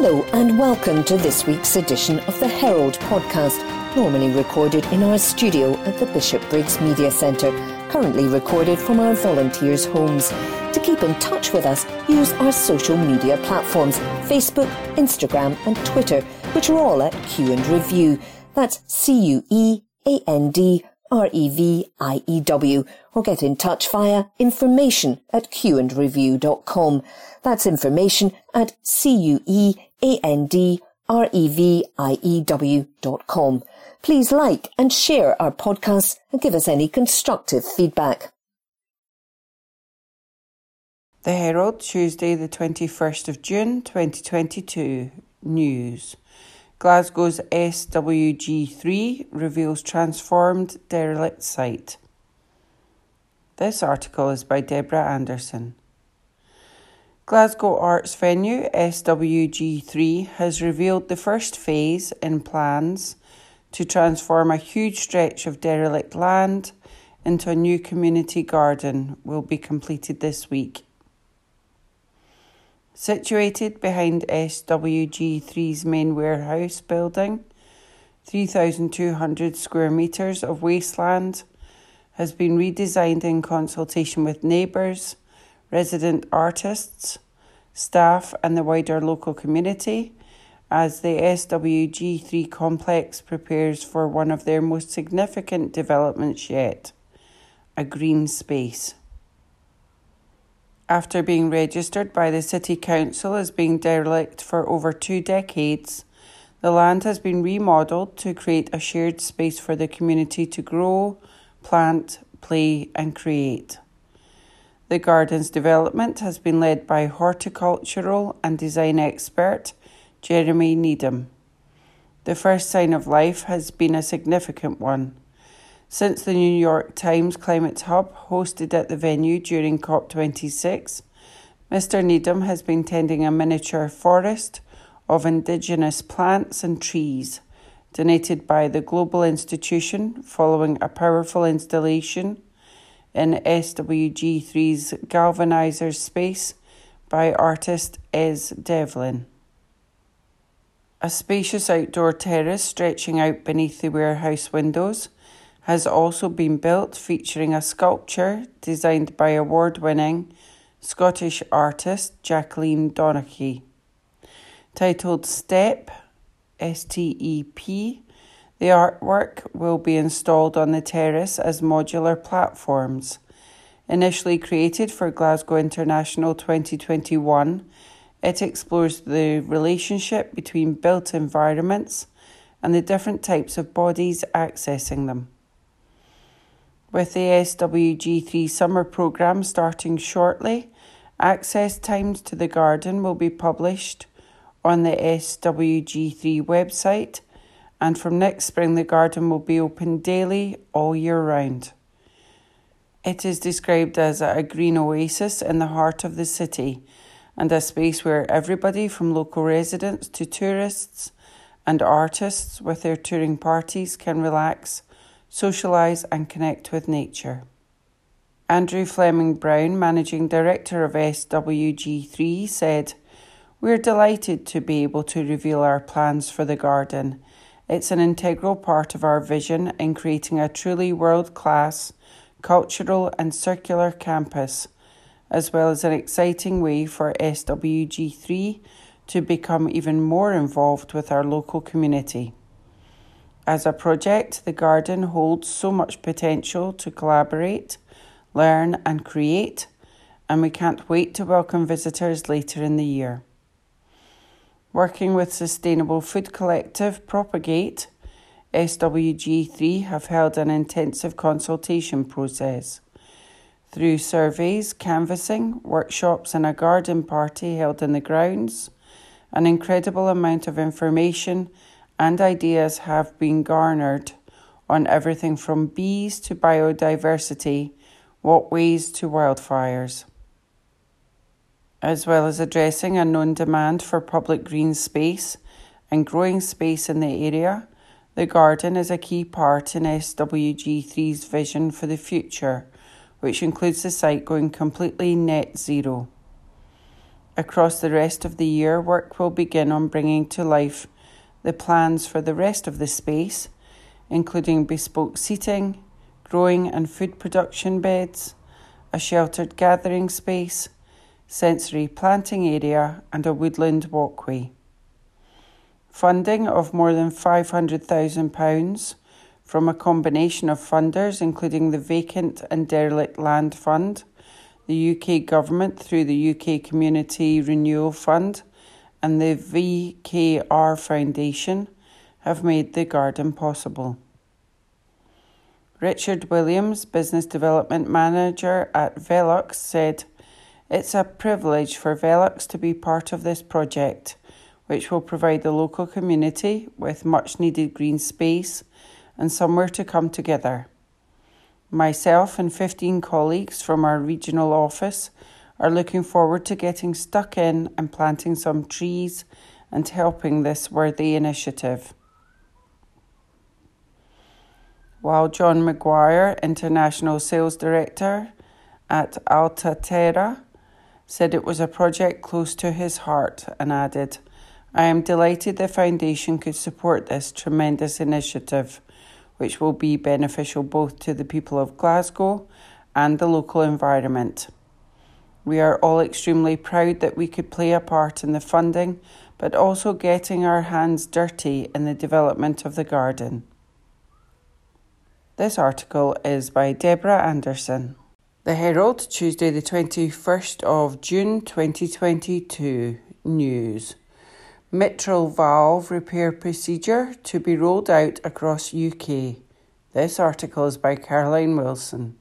Hello, and welcome to this week's edition of the Herald podcast, normally recorded in our studio at the Bishopbriggs Media Centre, currently recorded from our volunteers' homes. To keep in touch with us, use our social media platforms Facebook, Instagram, and Twitter, which are all at Cue and Review. That's C U E A N D R E V I E W, or get in touch via information at cueandreview.com. That's information at C U E A N D R E V I E W dot com. Please like and share our podcasts and give us any constructive feedback. The Herald, Tuesday, the 21st of June 2022. News. Glasgow's SWG3 reveals transformed derelict site. This article is by Deborah Anderson. Glasgow Arts Venue SWG3 has revealed the first phase in plans to transform a huge stretch of derelict land into a new community garden will be completed this week. Situated behind SWG3's main warehouse building, 3,200 square metres of wasteland has been redesigned in consultation with neighbours, resident artists, staff, and the wider local community as the SWG3 complex prepares for one of their most significant developments yet a green space after being registered by the City Council as being derelict for over two decades, the land has been remodelled to create a shared space for the community to grow, plant, play, and create. The garden's development has been led by horticultural and design expert Jeremy Needham. The first sign of life has been a significant one. Since the New York Times Climate Hub hosted at the venue during COP26, Mr. Needham has been tending a miniature forest of indigenous plants and trees donated by the Global Institution following a powerful installation in SWG3's Galvanizer space by artist Es Devlin. A spacious outdoor terrace stretching out beneath the warehouse windows has also been built featuring a sculpture designed by award winning Scottish artist Jacqueline Donachie. Titled Step, S T E P, the artwork will be installed on the terrace as modular platforms. Initially created for Glasgow International 2021, it explores the relationship between built environments and the different types of bodies accessing them. With the SWG3 summer programme starting shortly, access times to the garden will be published on the SWG3 website, and from next spring, the garden will be open daily all year round. It is described as a green oasis in the heart of the city and a space where everybody from local residents to tourists and artists with their touring parties can relax socialise and connect with nature. Andrew Fleming Brown, Managing Director of SWG3, said, We're delighted to be able to reveal our plans for the garden. It's an integral part of our vision in creating a truly world class, cultural, and circular campus, as well as an exciting way for SWG3 to become even more involved with our local community. As a project, the garden holds so much potential to collaborate, learn, and create, and we can't wait to welcome visitors later in the year. Working with Sustainable Food Collective Propagate, SWG3 have held an intensive consultation process. Through surveys, canvassing, workshops, and a garden party held in the grounds, an incredible amount of information and ideas have been garnered on everything from bees to biodiversity, what ways to wildfires. As well as addressing a known demand for public green space and growing space in the area, the garden is a key part in SWG3's vision for the future, which includes the site going completely net zero. Across the rest of the year, work will begin on bringing to life the plans for the rest of the space, including bespoke seating, growing and food production beds, a sheltered gathering space, sensory planting area, and a woodland walkway. Funding of more than £500,000 from a combination of funders, including the Vacant and Derelict Land Fund, the UK Government through the UK Community Renewal Fund, and the VKR Foundation, have made the garden possible. Richard Williams, Business Development Manager at Velux, said, It's a privilege for Velux to be part of this project, which will provide the local community with much needed green space and somewhere to come together. Myself and 15 colleagues from our regional office are looking forward to getting stuck in and planting some trees and helping this worthy initiative while John McGuire, International Sales Director at Alta said it was a project close to his heart and added, I am delighted the Foundation could support this tremendous initiative, which will be beneficial both to the people of Glasgow and the local environment. We are all extremely proud that we could play a part in the funding, but also getting our hands dirty in the development of the garden. This article is by Deborah Anderson. The Herald, Tuesday, the 21st of June 2022. News. Mitral valve repair procedure to be rolled out across UK. This article is by Caroline Wilson.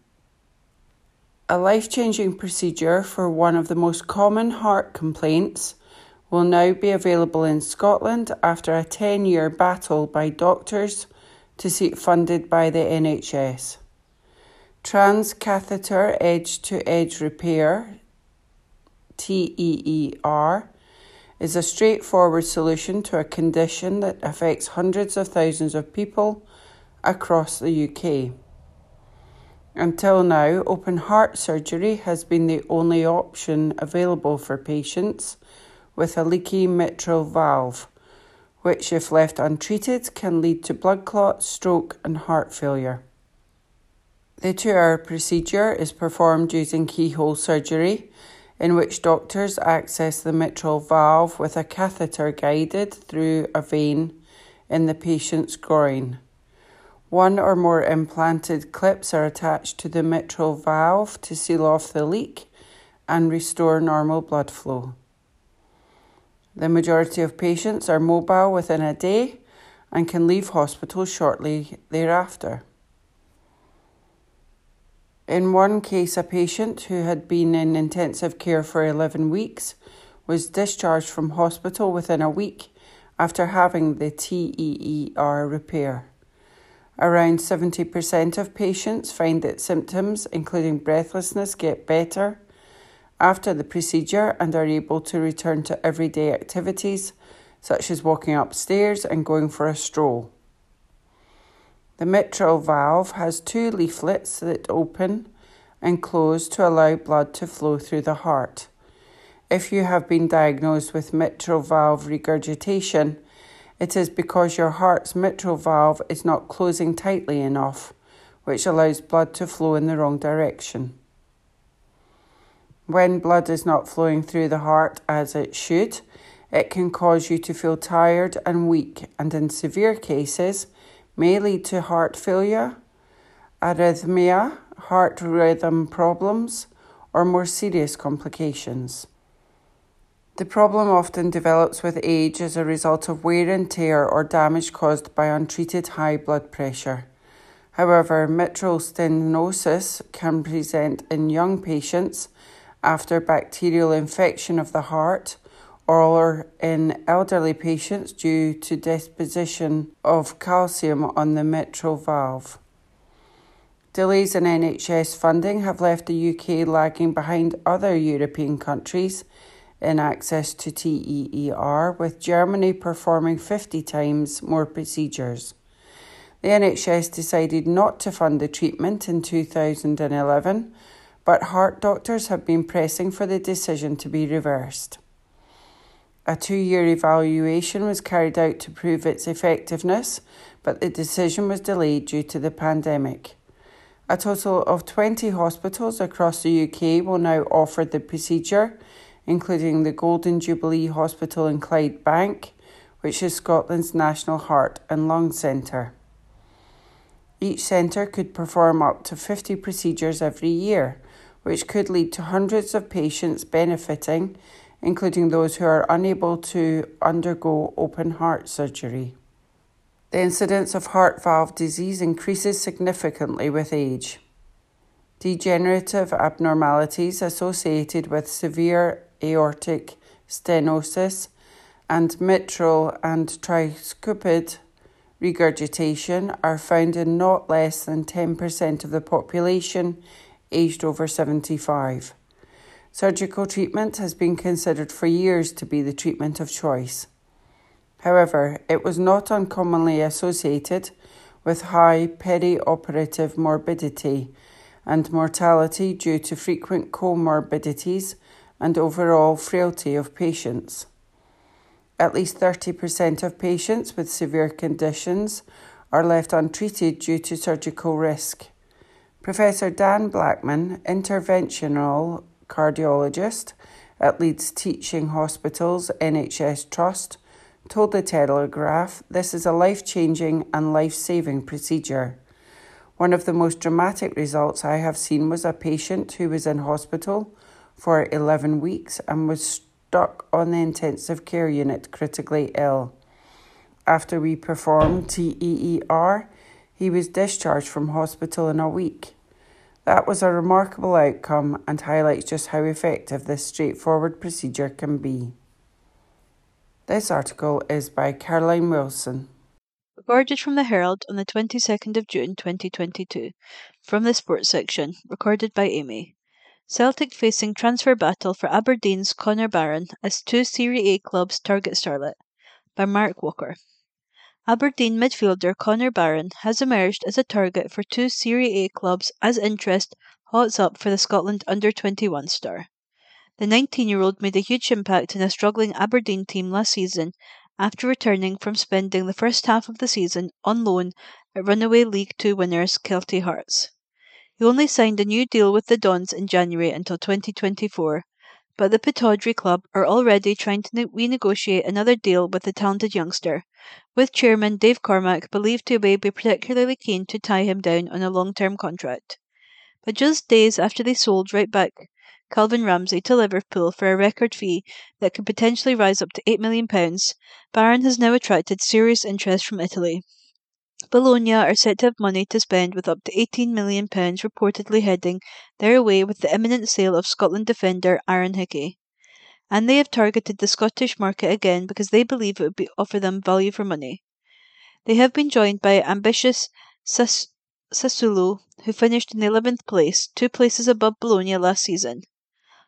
A life changing procedure for one of the most common heart complaints will now be available in Scotland after a 10 year battle by doctors to seek funded by the NHS. Transcatheter edge to edge repair, TEER, is a straightforward solution to a condition that affects hundreds of thousands of people across the UK. Until now, open heart surgery has been the only option available for patients with a leaky mitral valve which, if left untreated, can lead to blood clots, stroke, and heart failure. The two hour procedure is performed using keyhole surgery, in which doctors access the mitral valve with a catheter guided through a vein in the patient's groin. One or more implanted clips are attached to the mitral valve to seal off the leak and restore normal blood flow. The majority of patients are mobile within a day and can leave hospital shortly thereafter. In one case, a patient who had been in intensive care for 11 weeks was discharged from hospital within a week after having the TEER repair. Around 70% of patients find that symptoms, including breathlessness, get better after the procedure and are able to return to everyday activities such as walking upstairs and going for a stroll. The mitral valve has two leaflets that open and close to allow blood to flow through the heart. If you have been diagnosed with mitral valve regurgitation, it is because your heart's mitral valve is not closing tightly enough, which allows blood to flow in the wrong direction. When blood is not flowing through the heart as it should, it can cause you to feel tired and weak, and in severe cases, may lead to heart failure, arrhythmia, heart rhythm problems, or more serious complications. The problem often develops with age as a result of wear and tear or damage caused by untreated high blood pressure. However, mitral stenosis can present in young patients after bacterial infection of the heart or in elderly patients due to deposition of calcium on the mitral valve. Delays in NHS funding have left the UK lagging behind other European countries in access to TEER, with Germany performing 50 times more procedures. The NHS decided not to fund the treatment in 2011 but heart doctors have been pressing for the decision to be reversed. A two year evaluation was carried out to prove its effectiveness, but the decision was delayed due to the pandemic. A total of 20 hospitals across the UK will now offer the procedure, including the Golden Jubilee Hospital in Clydebank, which is Scotland's National Heart and Lung Centre. Each centre could perform up to 50 procedures every year, which could lead to hundreds of patients benefiting including those who are unable to undergo open heart surgery. The incidence of heart valve disease increases significantly with age. Degenerative abnormalities associated with severe aortic stenosis and mitral and tricuspid regurgitation are found in not less than 10% of the population aged over 75. Surgical treatment has been considered for years to be the treatment of choice. However, it was not uncommonly associated with high perioperative morbidity and mortality due to frequent comorbidities and overall frailty of patients. At least 30% of patients with severe conditions are left untreated due to surgical risk. Professor Dan Blackman, interventional cardiologist at Leeds Teaching Hospitals NHS Trust, told the Telegraph this is a life changing and life saving procedure. One of the most dramatic results I have seen was a patient who was in hospital for 11 weeks and was stuck on the intensive care unit critically ill. After we performed TEER, he was discharged from hospital in a week. That was a remarkable outcome and highlights just how effective this straightforward procedure can be. This article is by Caroline Wilson. Recorded from the Herald on the 22nd of June 2022. From the sports section, recorded by Amy. Celtic facing transfer battle for Aberdeen's Connor Barron as two Serie A clubs target Starlet. By Mark Walker. Aberdeen midfielder Connor Barron has emerged as a target for two Serie A clubs as interest hots up for the Scotland under-21 star. The 19-year-old made a huge impact in a struggling Aberdeen team last season after returning from spending the first half of the season on loan at runaway League Two winners Kelty Hearts. He only signed a new deal with the Dons in January until 2024, but the Pittodrie club are already trying to renegotiate another deal with the talented youngster, with chairman Dave Cormack believed to be particularly keen to tie him down on a long-term contract. But just days after they sold right back Calvin Ramsay to Liverpool for a record fee that could potentially rise up to £8 million, Barron has now attracted serious interest from Italy. Bologna are said to have money to spend with up to £18 million reportedly heading their way with the imminent sale of Scotland defender Aaron Hickey and they have targeted the Scottish market again because they believe it would be, offer them value for money. They have been joined by ambitious Sas- Sassuolo, who finished in 11th place, two places above Bologna last season.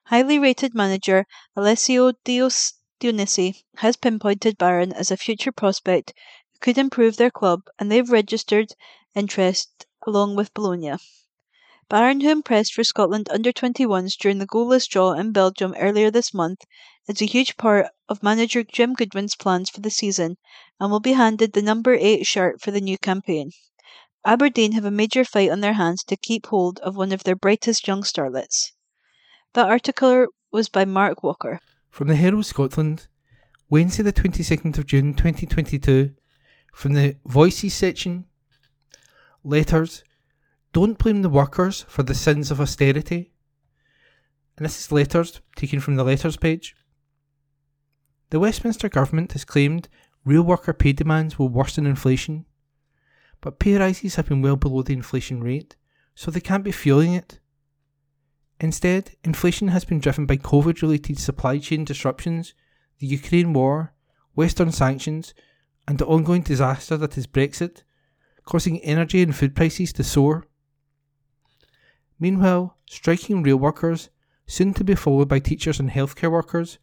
Highly rated manager Alessio Dios Dionisi has pinpointed Barron as a future prospect could improve their club, and they've registered interest along with Bologna. Barron, who impressed for Scotland under-21s during the goalless draw in Belgium earlier this month, is a huge part of manager Jim Goodwin's plans for the season and will be handed the number 8 shirt for the new campaign. Aberdeen have a major fight on their hands to keep hold of one of their brightest young starlets. That article was by Mark Walker. From the Herald Scotland, Wednesday the 22nd of June 2022, from the Voices section, Letters don't blame the workers for the sins of austerity. And this is letters taken from the letters page. The Westminster government has claimed real worker pay demands will worsen inflation, but pay rises have been well below the inflation rate, so they can't be fueling it. Instead, inflation has been driven by COVID related supply chain disruptions, the Ukraine war, Western sanctions, and the ongoing disaster that is Brexit, causing energy and food prices to soar. Meanwhile, striking rail workers, soon to be followed by teachers and healthcare workers,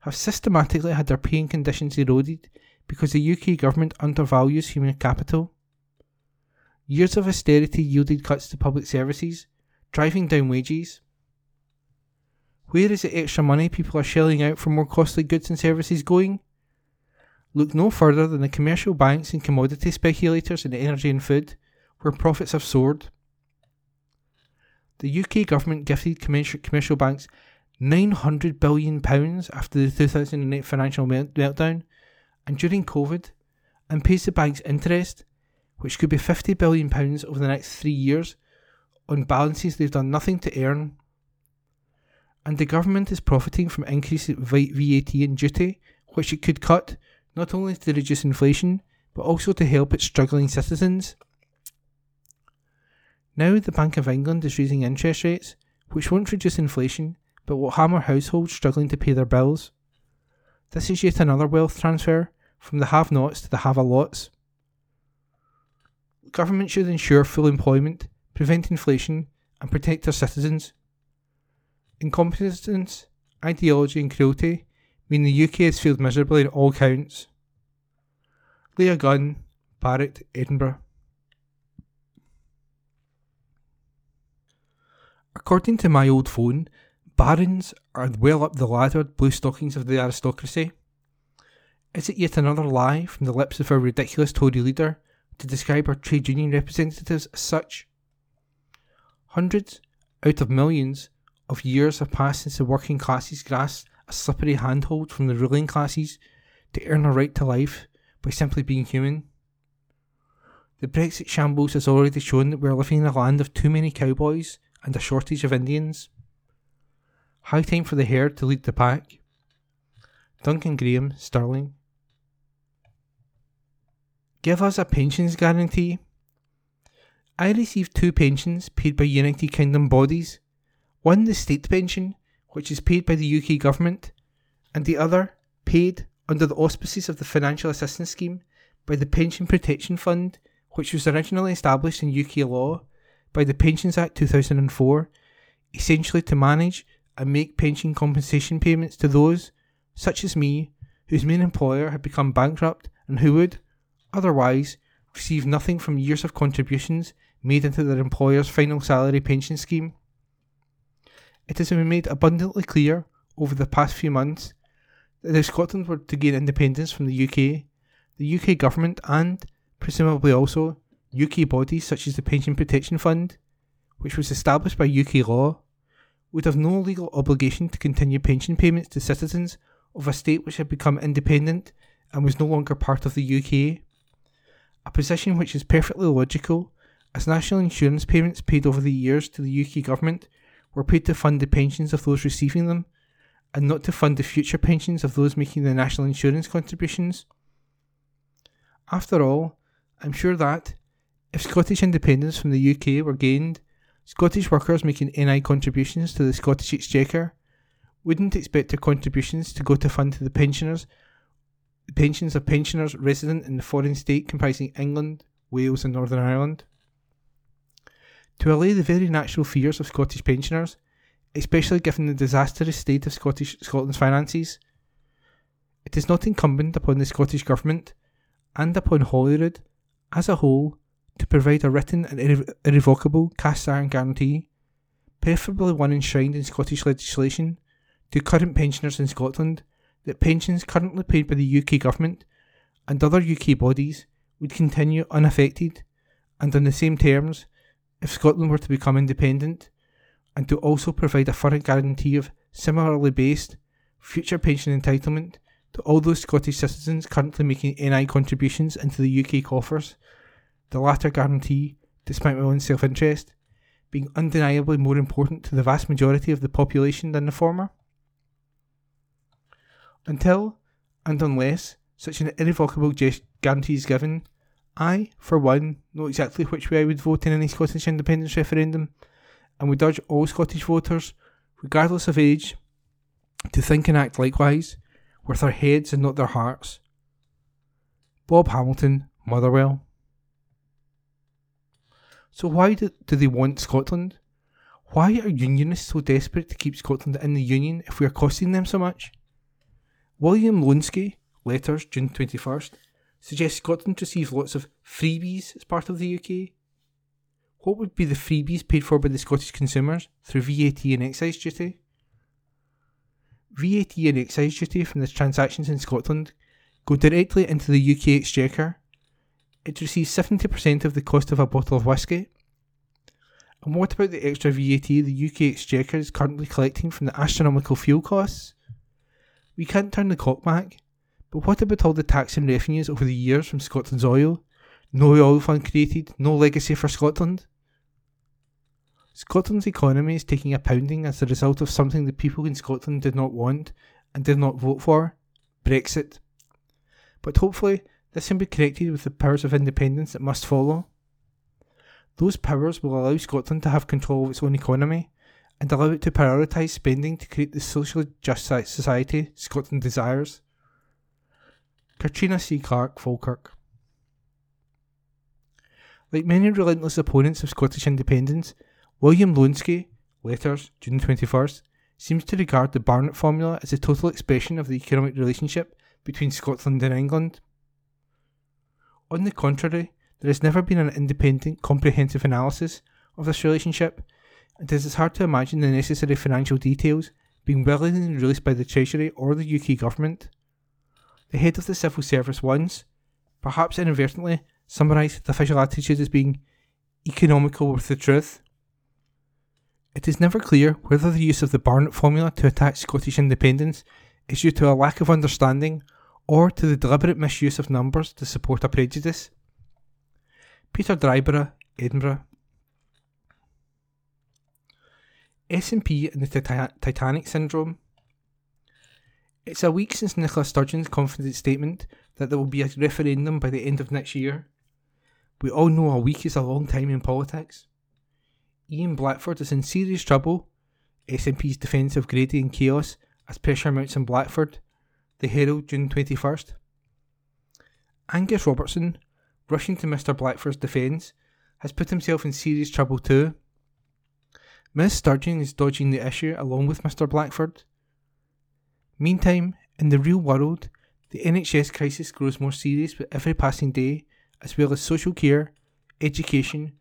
have systematically had their pay and conditions eroded because the UK government undervalues human capital. Years of austerity yielded cuts to public services, driving down wages. Where is the extra money people are shelling out for more costly goods and services going? Look no further than the commercial banks and commodity speculators in energy and food, where profits have soared. The UK government gifted commercial banks £900 billion after the 2008 financial meltdown and during COVID, and pays the banks interest, which could be £50 billion over the next three years, on balances they've done nothing to earn. And the government is profiting from increased VAT and duty, which it could cut not only to reduce inflation, but also to help its struggling citizens. Now the Bank of England is raising interest rates, which won't reduce inflation, but will hammer households struggling to pay their bills. This is yet another wealth transfer from the have nots to the have a lots. Government should ensure full employment, prevent inflation, and protect their citizens. Incompetence, ideology, and cruelty mean the UK has failed miserably in all counts. Leah Gunn, Barrett, Edinburgh. According to my old phone, barons are well up the laddered blue stockings of the aristocracy. Is it yet another lie from the lips of our ridiculous Tory leader to describe our trade union representatives as such? Hundreds out of millions of years have passed since the working classes grasped a slippery handhold from the ruling classes to earn a right to life by simply being human. The Brexit shambles has already shown that we are living in a land of too many cowboys and a shortage of Indians. High time for the herd to lead the pack. Duncan Graham, Stirling. Give us a pensions guarantee. I received two pensions paid by United Kingdom bodies. One the state pension, which is paid by the UK government, and the other paid under the auspices of the Financial Assistance Scheme by the Pension Protection Fund, which was originally established in UK law by the Pensions Act 2004, essentially to manage and make pension compensation payments to those, such as me, whose main employer had become bankrupt and who would, otherwise, receive nothing from years of contributions made into their employer's final salary pension scheme. It has been made abundantly clear over the past few months that if Scotland were to gain independence from the UK, the UK government and, presumably also, UK bodies such as the Pension Protection Fund, which was established by UK law, would have no legal obligation to continue pension payments to citizens of a state which had become independent and was no longer part of the UK. A position which is perfectly logical, as national insurance payments paid over the years to the UK government were paid to fund the pensions of those receiving them, and not to fund the future pensions of those making the national insurance contributions. After all, I'm sure that, if Scottish independence from the UK were gained, Scottish workers making NI contributions to the Scottish Exchequer wouldn't expect their contributions to go to fund the pensioners the pensions of pensioners resident in the foreign state comprising England, Wales and Northern Ireland to allay the very natural fears of Scottish pensioners, especially given the disastrous state of Scottish Scotland's finances. It is not incumbent upon the Scottish Government and upon Holyrood as a whole to provide a written and irre- irrevocable cast iron guarantee, preferably one enshrined in Scottish legislation, to current pensioners in Scotland that pensions currently paid by the UK Government and other UK bodies would continue unaffected and on the same terms if Scotland were to become independent, and to also provide a further guarantee of similarly based future pension entitlement to all those Scottish citizens currently making NI contributions into the UK coffers, the latter guarantee, despite my own self interest, being undeniably more important to the vast majority of the population than the former. Until, and unless, such an irrevocable guarantee is given, I, for one, know exactly which way I would vote in any Scottish independence referendum, and would urge all Scottish voters, regardless of age, to think and act likewise, with their heads and not their hearts. Bob Hamilton, Motherwell. So, why do, do they want Scotland? Why are Unionists so desperate to keep Scotland in the Union if we are costing them so much? William Loneskie, Letters, June 21st, suggests Scotland receives lots of freebies as part of the UK. What would be the freebies paid for by the Scottish consumers through VAT and excise duty? VAT and excise duty from the transactions in Scotland go directly into the UK Exchequer. It receives 70% of the cost of a bottle of whisky. And what about the extra VAT the UK Exchequer is currently collecting from the astronomical fuel costs? We can't turn the clock back, but what about all the tax and revenues over the years from Scotland's oil? No oil fund created, no legacy for Scotland. Scotland's economy is taking a pounding as a result of something the people in Scotland did not want and did not vote for Brexit. But hopefully, this can be corrected with the powers of independence that must follow. Those powers will allow Scotland to have control of its own economy and allow it to prioritise spending to create the socially just society Scotland desires. Katrina C. Clark, Falkirk. Like many relentless opponents of Scottish independence, William Loneskie, letters, June 21st, seems to regard the Barnett formula as a total expression of the economic relationship between Scotland and England. On the contrary, there has never been an independent, comprehensive analysis of this relationship, and it is hard to imagine the necessary financial details being willingly released by the Treasury or the UK government. The head of the civil service once, perhaps inadvertently, summarised the official attitude as being economical with the truth. It is never clear whether the use of the Barnett formula to attack Scottish independence is due to a lack of understanding or to the deliberate misuse of numbers to support a prejudice. Peter Dryburgh, Edinburgh. SNP and the Titanic Syndrome. It's a week since Nicola Sturgeon's confident statement that there will be a referendum by the end of next year. We all know a week is a long time in politics. Ian Blackford is in serious trouble. SNP's defence of Grady and chaos as pressure mounts in Blackford. The Herald, June 21st. Angus Robertson, rushing to Mr. Blackford's defence, has put himself in serious trouble too. Miss Sturgeon is dodging the issue along with Mr. Blackford. Meantime, in the real world, the NHS crisis grows more serious with every passing day, as well as social care, education,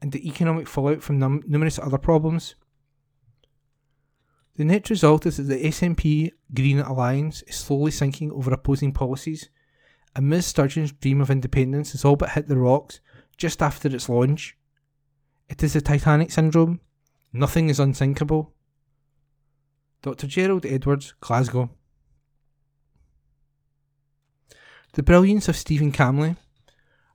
and the economic fallout from num- numerous other problems. The net result is that the SNP Green Alliance is slowly sinking over opposing policies, and Ms Sturgeon's dream of independence has all but hit the rocks just after its launch. It is the Titanic syndrome. Nothing is unsinkable. Dr. Gerald Edwards, Glasgow. The brilliance of Steven Camley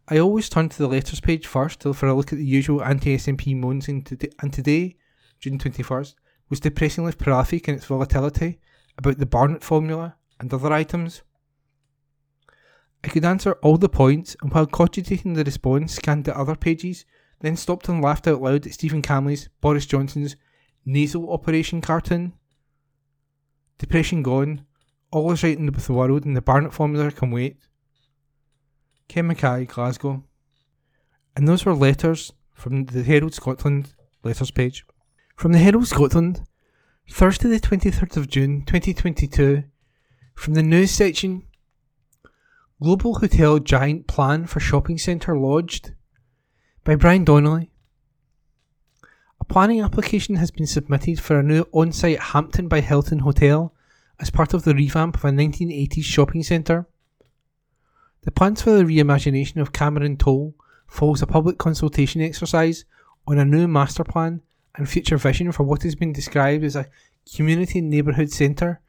I always turn to the letters page first for a look at the usual anti SNP moans, and today, June 21st, was depressingly prolific in its volatility about the Barnett formula and other items. I could answer all the points, and while cogitating the response, scanned the other pages, then stopped and laughed out loud at Steven Camley's Boris Johnson's nasal operation cartoon. Depression gone, all is right in the world, and the Barnett formula can wait. Ken Mackay, Glasgow. And those were letters from the Herald Scotland letters page. From the Herald Scotland, Thursday the 23rd of June 2022, from the news section Global Hotel Giant Plan for Shopping Centre lodged by Brian Donnelly. Planning application has been submitted for a new on site Hampton by Hilton hotel as part of the revamp of a 1980s shopping centre. The plans for the reimagination of Cameron Toll follows a public consultation exercise on a new master plan and future vision for what has been described as a community neighbourhood centre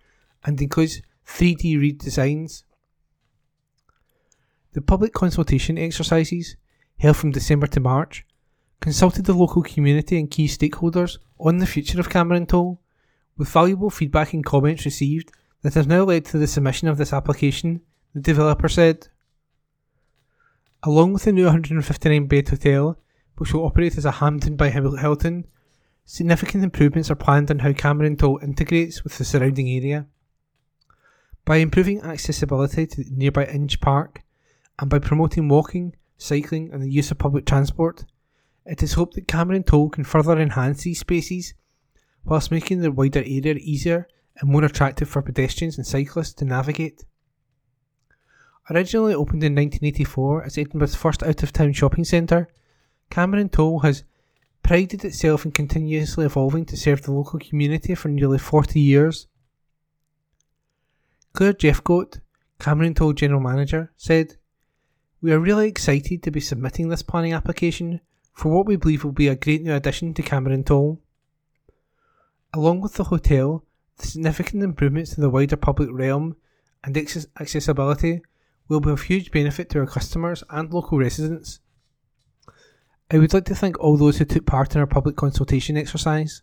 and includes 3D redesigns. The public consultation exercises, held from December to March, consulted the local community and key stakeholders on the future of Cameron Toll, with valuable feedback and comments received that has now led to the submission of this application, the developer said. Along with the new 159 bed hotel, which will operate as a Hampton by Hilton, significant improvements are planned on how Cameron Toll integrates with the surrounding area. By improving accessibility to nearby Inch Park and by promoting walking, cycling, and the use of public transport, it is hoped that Cameron Toll can further enhance these spaces whilst making the wider area easier and more attractive for pedestrians and cyclists to navigate. Originally opened in 1984 as Edinburgh's first out of town shopping centre, Cameron Toll has prided itself in continuously evolving to serve the local community for nearly 40 years. Claire Jeffcoat, Cameron Toll General Manager, said, We are really excited to be submitting this planning application for what we believe will be a great new addition to Cameron Toll. Along with the hotel, the significant improvements to the wider public realm and accessibility will be of huge benefit to our customers and local residents. I would like to thank all those who took part in our public consultation exercise.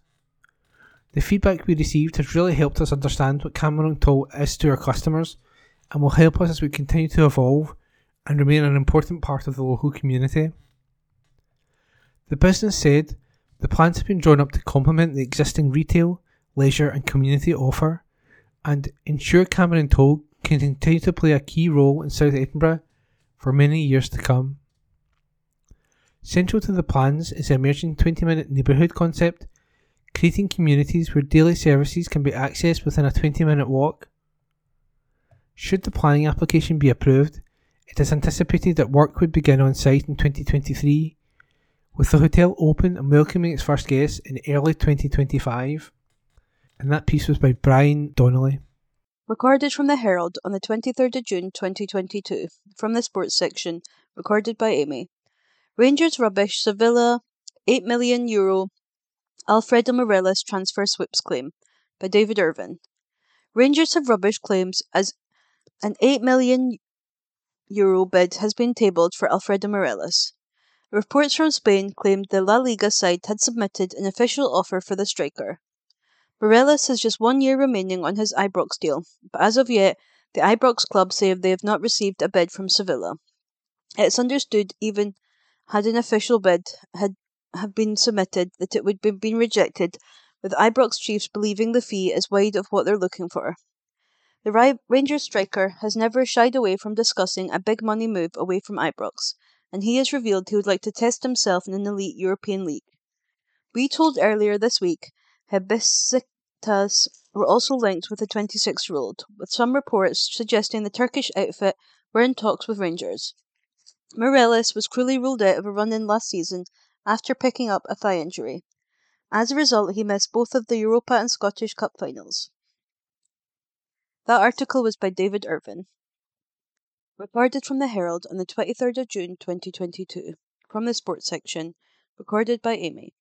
The feedback we received has really helped us understand what Cameron Toll is to our customers and will help us as we continue to evolve and remain an important part of the local community. The business said the plans have been drawn up to complement the existing retail, leisure, and community offer and ensure Cameron Toll can continue to play a key role in South Edinburgh for many years to come. Central to the plans is the emerging 20 minute neighbourhood concept, creating communities where daily services can be accessed within a 20 minute walk. Should the planning application be approved, it is anticipated that work would begin on site in 2023, with the hotel open and welcoming its first guests in early 2025. And that piece was by Brian Donnelly. Recorded from the Herald on the 23rd of June 2022, from the sports section, recorded by Amy. Rangers rubbish Sevilla 8 million euro Alfredo Morelos transfer sweeps claim by David Irvin. Rangers have rubbish claims as an 8 million euro bid has been tabled for Alfredo Morelos. Reports from Spain claimed the La Liga side had submitted an official offer for the striker. Morelos has just one year remaining on his Ibrox deal, but as of yet, the Ibrox club say they have not received a bid from Sevilla. It's understood even had an official bid had have been submitted that it would be been rejected, with Ibrox Chiefs believing the fee is wide of what they're looking for. The Rangers striker has never shied away from discussing a big money move away from Ibrox, and he has revealed he would like to test himself in an elite European league. We told earlier this week Besiktas were also linked with the 26 year old, with some reports suggesting the Turkish outfit were in talks with Rangers. Morelos was cruelly ruled out of a run in last season after picking up a thigh injury. As a result, he missed both of the Europa and Scottish Cup finals. That article was by David Irvin. Recorded from the Herald on the 23rd of June 2022. From the sports section. Recorded by Amy.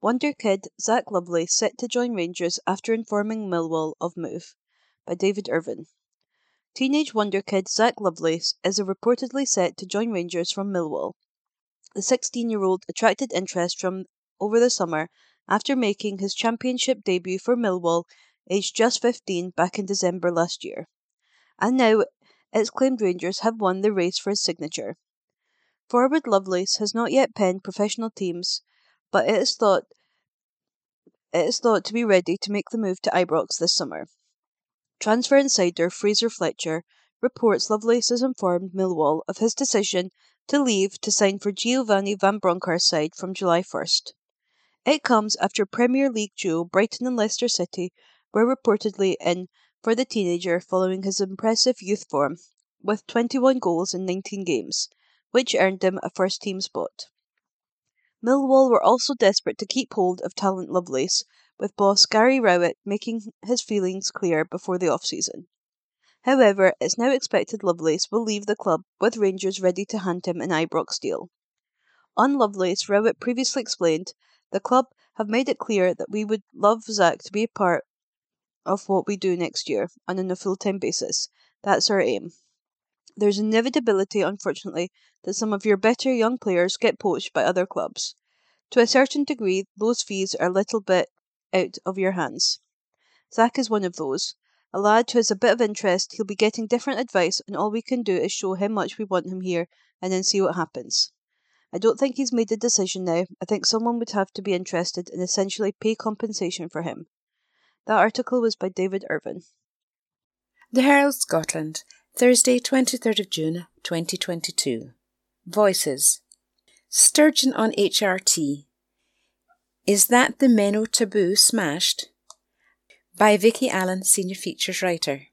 Wonder Kid Zach Lovelace set to join Rangers after informing Millwall of move. By David Irvin. Teenage wonder kid Zach Lovelace is reportedly set to join Rangers from Millwall. The 16 year old attracted interest from over the summer after making his championship debut for Millwall, aged just 15, back in December last year. And now it's claimed Rangers have won the race for his signature. Forward Lovelace has not yet penned professional teams, but it is thought it is thought to be ready to make the move to Ibrox this summer. Transfer insider Fraser Fletcher reports Lovelace has informed Millwall of his decision to leave to sign for Giovanni Van Bronckhorst's side from July 1st. It comes after Premier League duo Brighton and Leicester City were reportedly in for the teenager following his impressive youth form, with 21 goals in 19 games, which earned him a first team spot. Millwall were also desperate to keep hold of talent Lovelace, with boss Gary Rowett making his feelings clear before the off-season. However, it's now expected Lovelace will leave the club with Rangers ready to hand him an Ibrox deal. On Lovelace, Rowett previously explained, the club have made it clear that we would love Zach to be a part of what we do next year and on a full-time basis. That's our aim. There's inevitability, unfortunately, that some of your better young players get poached by other clubs. To a certain degree, those fees are a little bit out of your hands. Zach is one of those. A lad who has a bit of interest, he'll be getting different advice, and all we can do is show how much we want him here and then see what happens. I don't think he's made a decision now. I think someone would have to be interested and essentially pay compensation for him. That article was by David Irvin. The Herald Scotland, Thursday, 23rd of June, 2022. Voices. Sturgeon on HRT. Is that the Menno taboo smashed? By Vicky Allen, Senior Features Writer.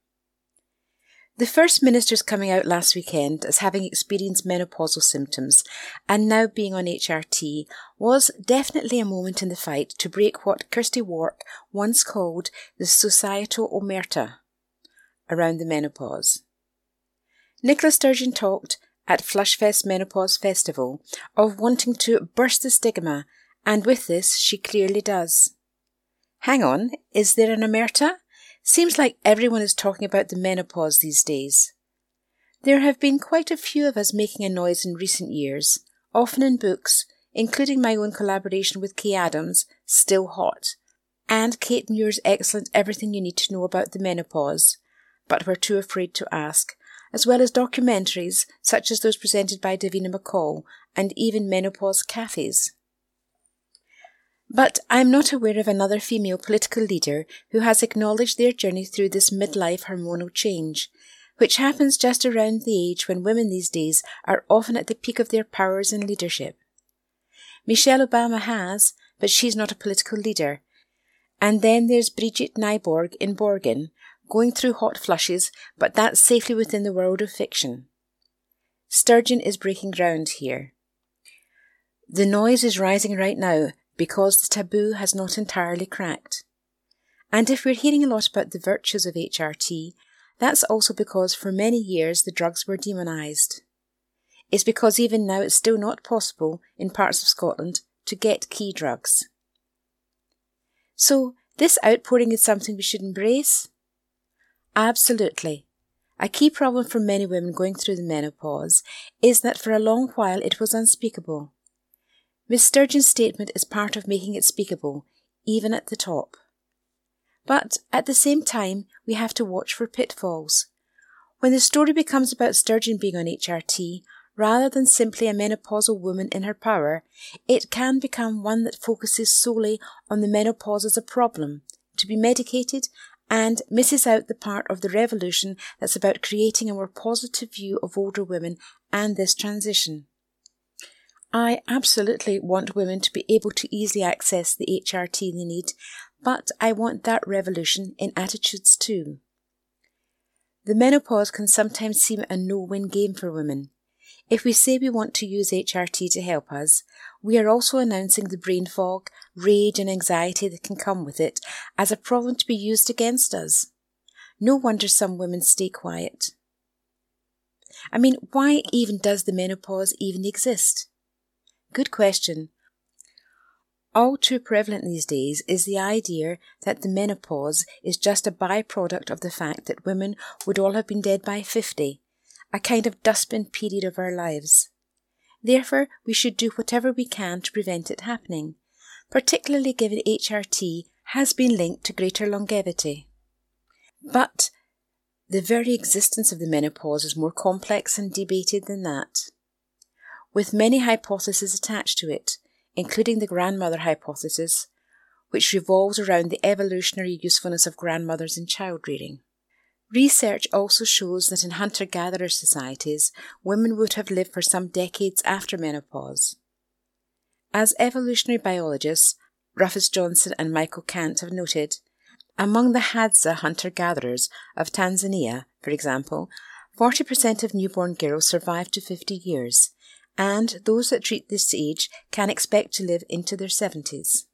The First Minister's coming out last weekend as having experienced menopausal symptoms and now being on HRT was definitely a moment in the fight to break what Kirsty Wark once called the societal omerta. around the menopause. Nicola Sturgeon talked at Flushfest Menopause Festival of wanting to burst the stigma, and with this she clearly does. Hang on, is there an omerta? Seems like everyone is talking about the menopause these days. There have been quite a few of us making a noise in recent years, often in books, including my own collaboration with Kaye Adams, Still Hot, and Kate Muir's excellent Everything You Need to Know About the Menopause, but we're too afraid to ask, as well as documentaries such as those presented by Davina McCall and even menopause cafes. But I am not aware of another female political leader who has acknowledged their journey through this midlife hormonal change, which happens just around the age when women these days are often at the peak of their powers and leadership. Michelle Obama has, but she's not a political leader. And then there's Birgitte Nyborg in Borgen, going through hot flushes, but that's safely within the world of fiction. Sturgeon is breaking ground here. The noise is rising right now because the taboo has not entirely cracked. And if we're hearing a lot about the virtues of HRT, that's also because for many years the drugs were demonised. It's because even now it's still not possible in parts of Scotland to get key drugs. So, this outpouring is something we should embrace? Absolutely. A key problem for many women going through the menopause is that for a long while it was unspeakable. Miss Sturgeon's statement is part of making it speakable, even at the top. But at the same time, we have to watch for pitfalls. When the story becomes about Sturgeon being on HRT, rather than simply a menopausal woman in her power, it can become one that focuses solely on the menopause as a problem, to be medicated, and misses out the part of the revolution that's about creating a more positive view of older women and this transition. I absolutely want women to be able to easily access the HRT they need, but I want that revolution in attitudes too. The menopause can sometimes seem a no win game for women. If we say we want to use HRT to help us, we are also announcing the brain fog, rage, and anxiety that can come with it as a problem to be used against us. No wonder some women stay quiet. I mean, why even does the menopause even exist? Good question. All too prevalent these days is the idea that the menopause is just a byproduct of the fact that women would all have been dead by 50 a kind of dustbin period of our lives. Therefore, we should do whatever we can to prevent it happening, particularly given HRT has been linked to greater longevity. But the very existence of the menopause is more complex and debated than that. With many hypotheses attached to it, including the grandmother hypothesis, which revolves around the evolutionary usefulness of grandmothers in child rearing. Research also shows that in hunter gatherer societies, women would have lived for some decades after menopause. As evolutionary biologists Rufus Johnstone and Michael Cant have noted, among the Hadza hunter gatherers of Tanzania, for example, 40% of newborn girls survive to 50 years, and those that treat this age can expect to live into their 70s.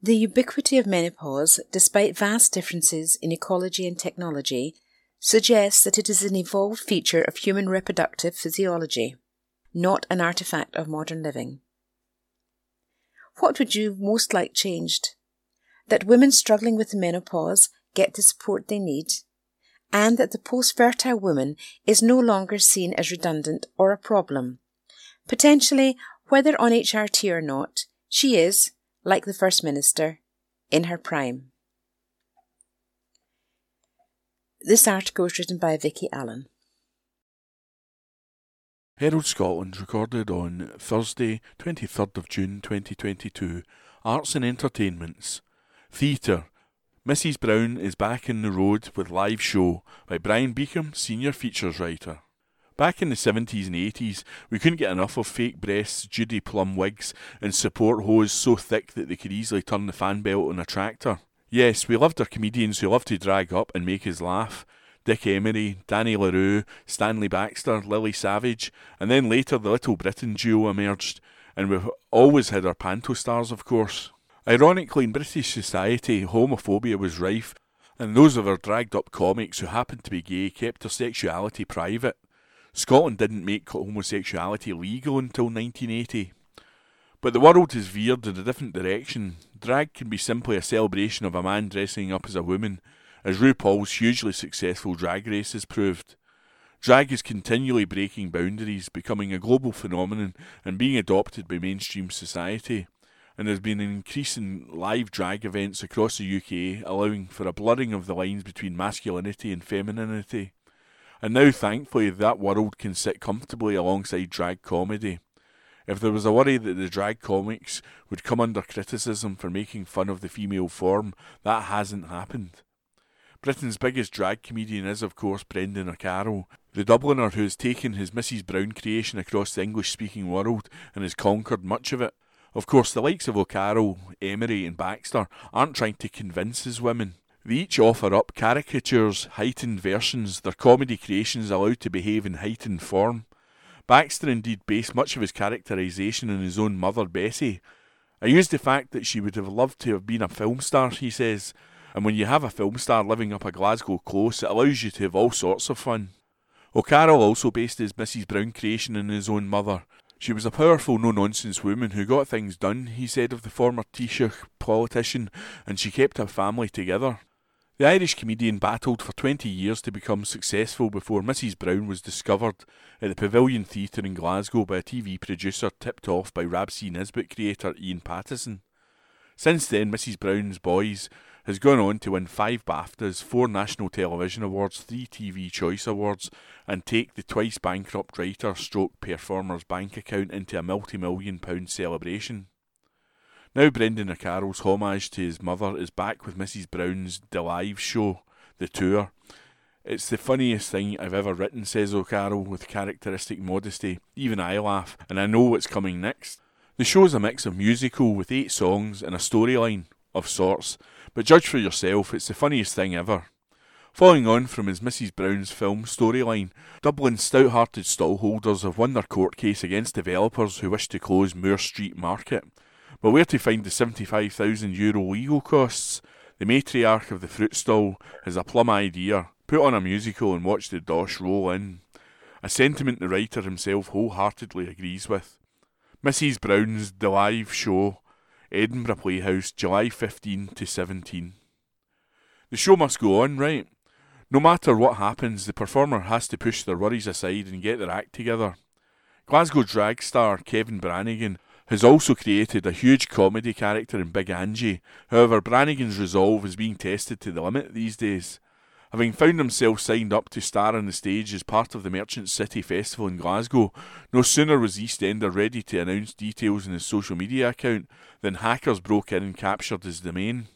The ubiquity of menopause, despite vast differences in ecology and technology, suggests that it is an evolved feature of human reproductive physiology, not an artifact of modern living. What would you most like changed? That women struggling with menopause get the support they need, and that the post fertile woman is no longer seen as redundant or a problem. Potentially, whether on HRT or not, she is, like the First Minister, in her prime. This article was written by Vicky Allan. Herald Scotland recorded on Thursday, 23rd of June 2022. Arts and Entertainments. Theatre. Mrs. Brown is back in the road with live show by Brian Beacom, senior features writer. Back in the 70s and 80s, we couldn't get enough of fake breasts, Judy Plum wigs, and support hose so thick that they could easily turn the fan belt on a tractor. Yes, we loved our comedians who loved to drag up and make us laugh. Dick Emery, Danny La Rue, Stanley Baxter, Lily Savage, and then later the Little Britain duo emerged, and we've always had our panto stars, of course. Ironically, in British society, homophobia was rife, and those of our dragged up comics who happened to be gay kept their sexuality private. Scotland didn't make homosexuality legal until 1980. But the world has veered in a different direction. Drag can be simply a celebration of a man dressing up as a woman, as RuPaul's hugely successful drag race has proved. Drag is continually breaking boundaries, becoming a global phenomenon, and being adopted by mainstream society. And there's been an increase in live drag events across the UK, allowing for a blurring of the lines between masculinity and femininity. And now, thankfully, that world can sit comfortably alongside drag comedy. If there was a worry that the drag comics would come under criticism for making fun of the female form, that hasn't happened. Britain's biggest drag comedian is, of course, Brendan O'Carroll, the Dubliner who has taken his Mrs. Brown creation across the English speaking world and has conquered much of it. Of course, the likes of O'Carroll, Emery, and Baxter aren't trying to convince his women. They each offer up caricatures, heightened versions, their comedy creations allowed to behave in heightened form. Baxter indeed based much of his characterisation on his own mother, Bessie. I used the fact that she would have loved to have been a film star, he says, and when you have a film star living up a Glasgow close, it allows you to have all sorts of fun. O'Carroll also based his Mrs. Brown creation on his own mother. She was a powerful, no nonsense woman who got things done, he said of the former Taoiseach politician, and she kept her family together. The Irish comedian battled for 20 years to become successful before Mrs. Brown was discovered at the Pavilion Theatre in Glasgow by a TV producer tipped off by Rab C. Nesbitt creator Ian Pattison. Since then, Mrs. Brown's Boys has gone on to win five BAFTAs, four National Television Awards, three TV Choice Awards, and take the twice bankrupt writer stroke performer's bank account into a multi million pound celebration. Now Brendan O'Carroll's homage to his mother is back with Mrs. Brown's The Live show, The Tour. It's the funniest thing I've ever written, says O'Carroll with characteristic modesty. Even I laugh, and I know what's coming next. The show's a mix of musical with eight songs and a storyline of sorts, but judge for yourself, it's the funniest thing ever. Following on from his Mrs. Brown's film storyline, Dublin's stout hearted stallholders have won their court case against developers who wish to close Moore Street Market. But where to find the €75,000 Euro legal costs? The matriarch of the fruit stall has a plum idea put on a musical and watch the dosh roll in. A sentiment the writer himself wholeheartedly agrees with. Mrs. Brown's The Live Show Edinburgh Playhouse, July 15 to 17. The show must go on, right? No matter what happens, the performer has to push their worries aside and get their act together. Glasgow drag star Kevin Brannigan has also created a huge comedy character in Big Angie. However, Brannigan's resolve is being tested to the limit these days. Having found himself signed up to star on the stage as part of the Merchant City Festival in Glasgow, no sooner was EastEnder ready to announce details in his social media account than hackers broke in and captured his domain.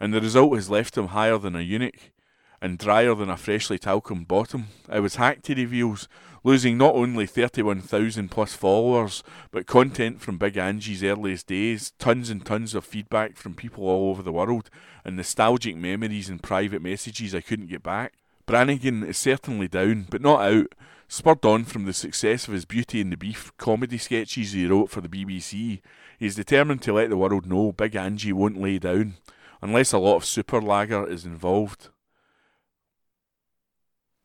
And the result has left him higher than a eunuch and drier than a freshly talcum bottom. It was hacked, he reveals, losing not only 31,000 plus followers, but content from Big Angie's earliest days, tons and tons of feedback from people all over the world, and nostalgic memories and private messages I couldn't get back. Brannigan is certainly down, but not out. Spurred on from the success of his Beauty and the Beef comedy sketches he wrote for the BBC, he's determined to let the world know Big Angie won't lay down, unless a lot of super lager is involved.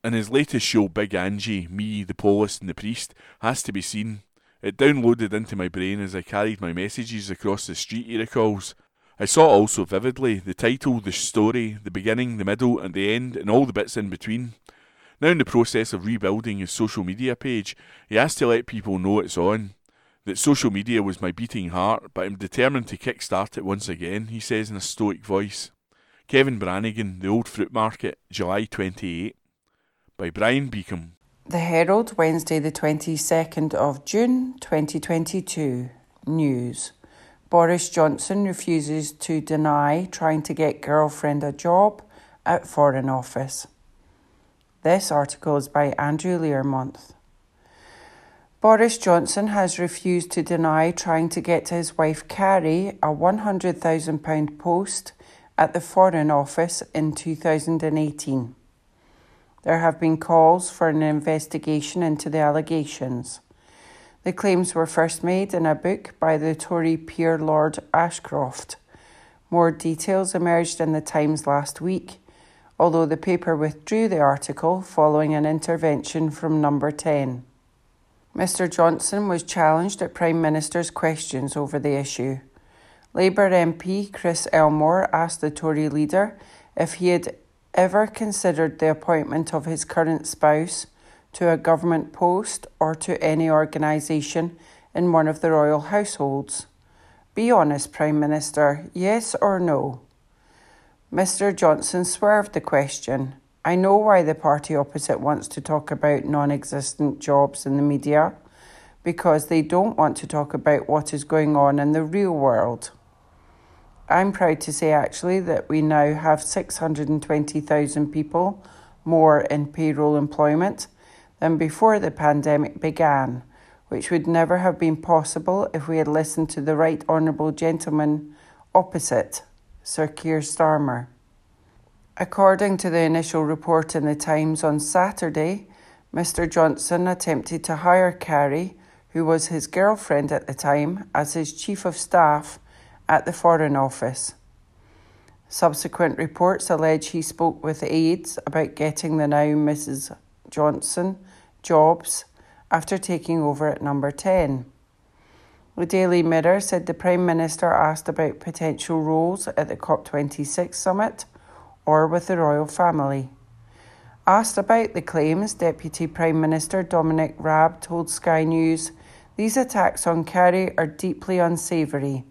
And his latest show, Big Angie, Me, the Police, and the Priest, has to be seen. It downloaded into my brain as I carried my messages across the street, he recalls. I saw also vividly the title, the story, the beginning, the middle, and the end, and all the bits in between. Now, in the process of rebuilding his social media page, he has to let people know it's on. That social media was my beating heart, but I'm determined to kick-start it once again, he says in a stoic voice. Kevin Brannigan, The Old Fruit Market, July 28 by Brian Beacom. The Herald, Wednesday, the 22nd of June 2022. News Boris Johnson refuses to deny trying to get girlfriend a job at Foreign Office. This article is by Andrew Learmonth. Boris Johnson has refused to deny trying to get his wife Carrie a £100,000 post at the Foreign Office in 2018. There have been calls for an investigation into the allegations. The claims were first made in a book by the Tory peer Lord Ashcroft, More details emerged in the Times last week, although the paper withdrew the article following an intervention from Number 10. Mr Johnson was challenged at Prime Minister's questions over the issue. Labour MP Chris Elmore asked the Tory leader if he had ever considered the appointment of his current spouse to a government post or to any organisation in one of the royal households. Be honest, Prime Minister, yes or no? Mr. Johnson swerved the question. I know why the party opposite wants to talk about non existent jobs in the media, because they don't want to talk about what is going on in the real world. I'm proud to say actually that we now have 620,000 people more in payroll employment than before the pandemic began which would never have been possible if we had listened to the Right Honourable Gentleman opposite, Sir Keir Starmer. According to the initial report in the Times on Saturday, Mr. Johnson attempted to hire Carrie, who was his girlfriend at the time, as his chief of staff at the Foreign Office. Subsequent reports allege he spoke with aides about getting the now Mrs. Johnson jobs after taking over at number 10. The Daily Mirror said the Prime Minister asked about potential roles at the COP26 summit or with the royal family. Asked about the claims, Deputy Prime Minister Dominic Raab told Sky News these attacks on Carrie are deeply unsavoury.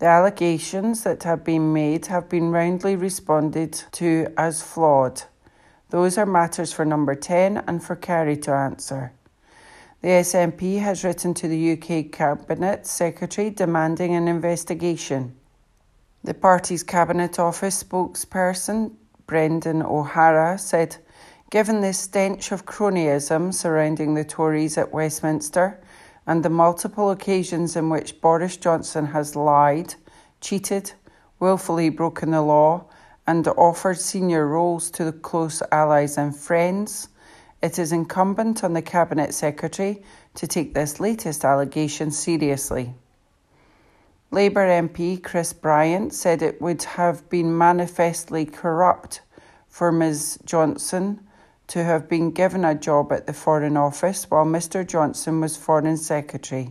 The allegations that have been made have been roundly responded to as flawed. Those are matters for number 10 and for Carrie to answer. The SNP has written to the UK Cabinet Secretary demanding an investigation. The party's Cabinet Office spokesperson, Brendan O'Hara, said Given the stench of cronyism surrounding the Tories at Westminster and the multiple occasions in which Boris Johnson has lied, cheated, wilfully broken the law, and offered senior roles to close allies and friends, it is incumbent on the Cabinet Secretary to take this latest allegation seriously. Labour MP Chris Bryant said it would have been manifestly corrupt for Ms Johnson to have been given a job at the Foreign Office while Mr Johnson was Foreign Secretary.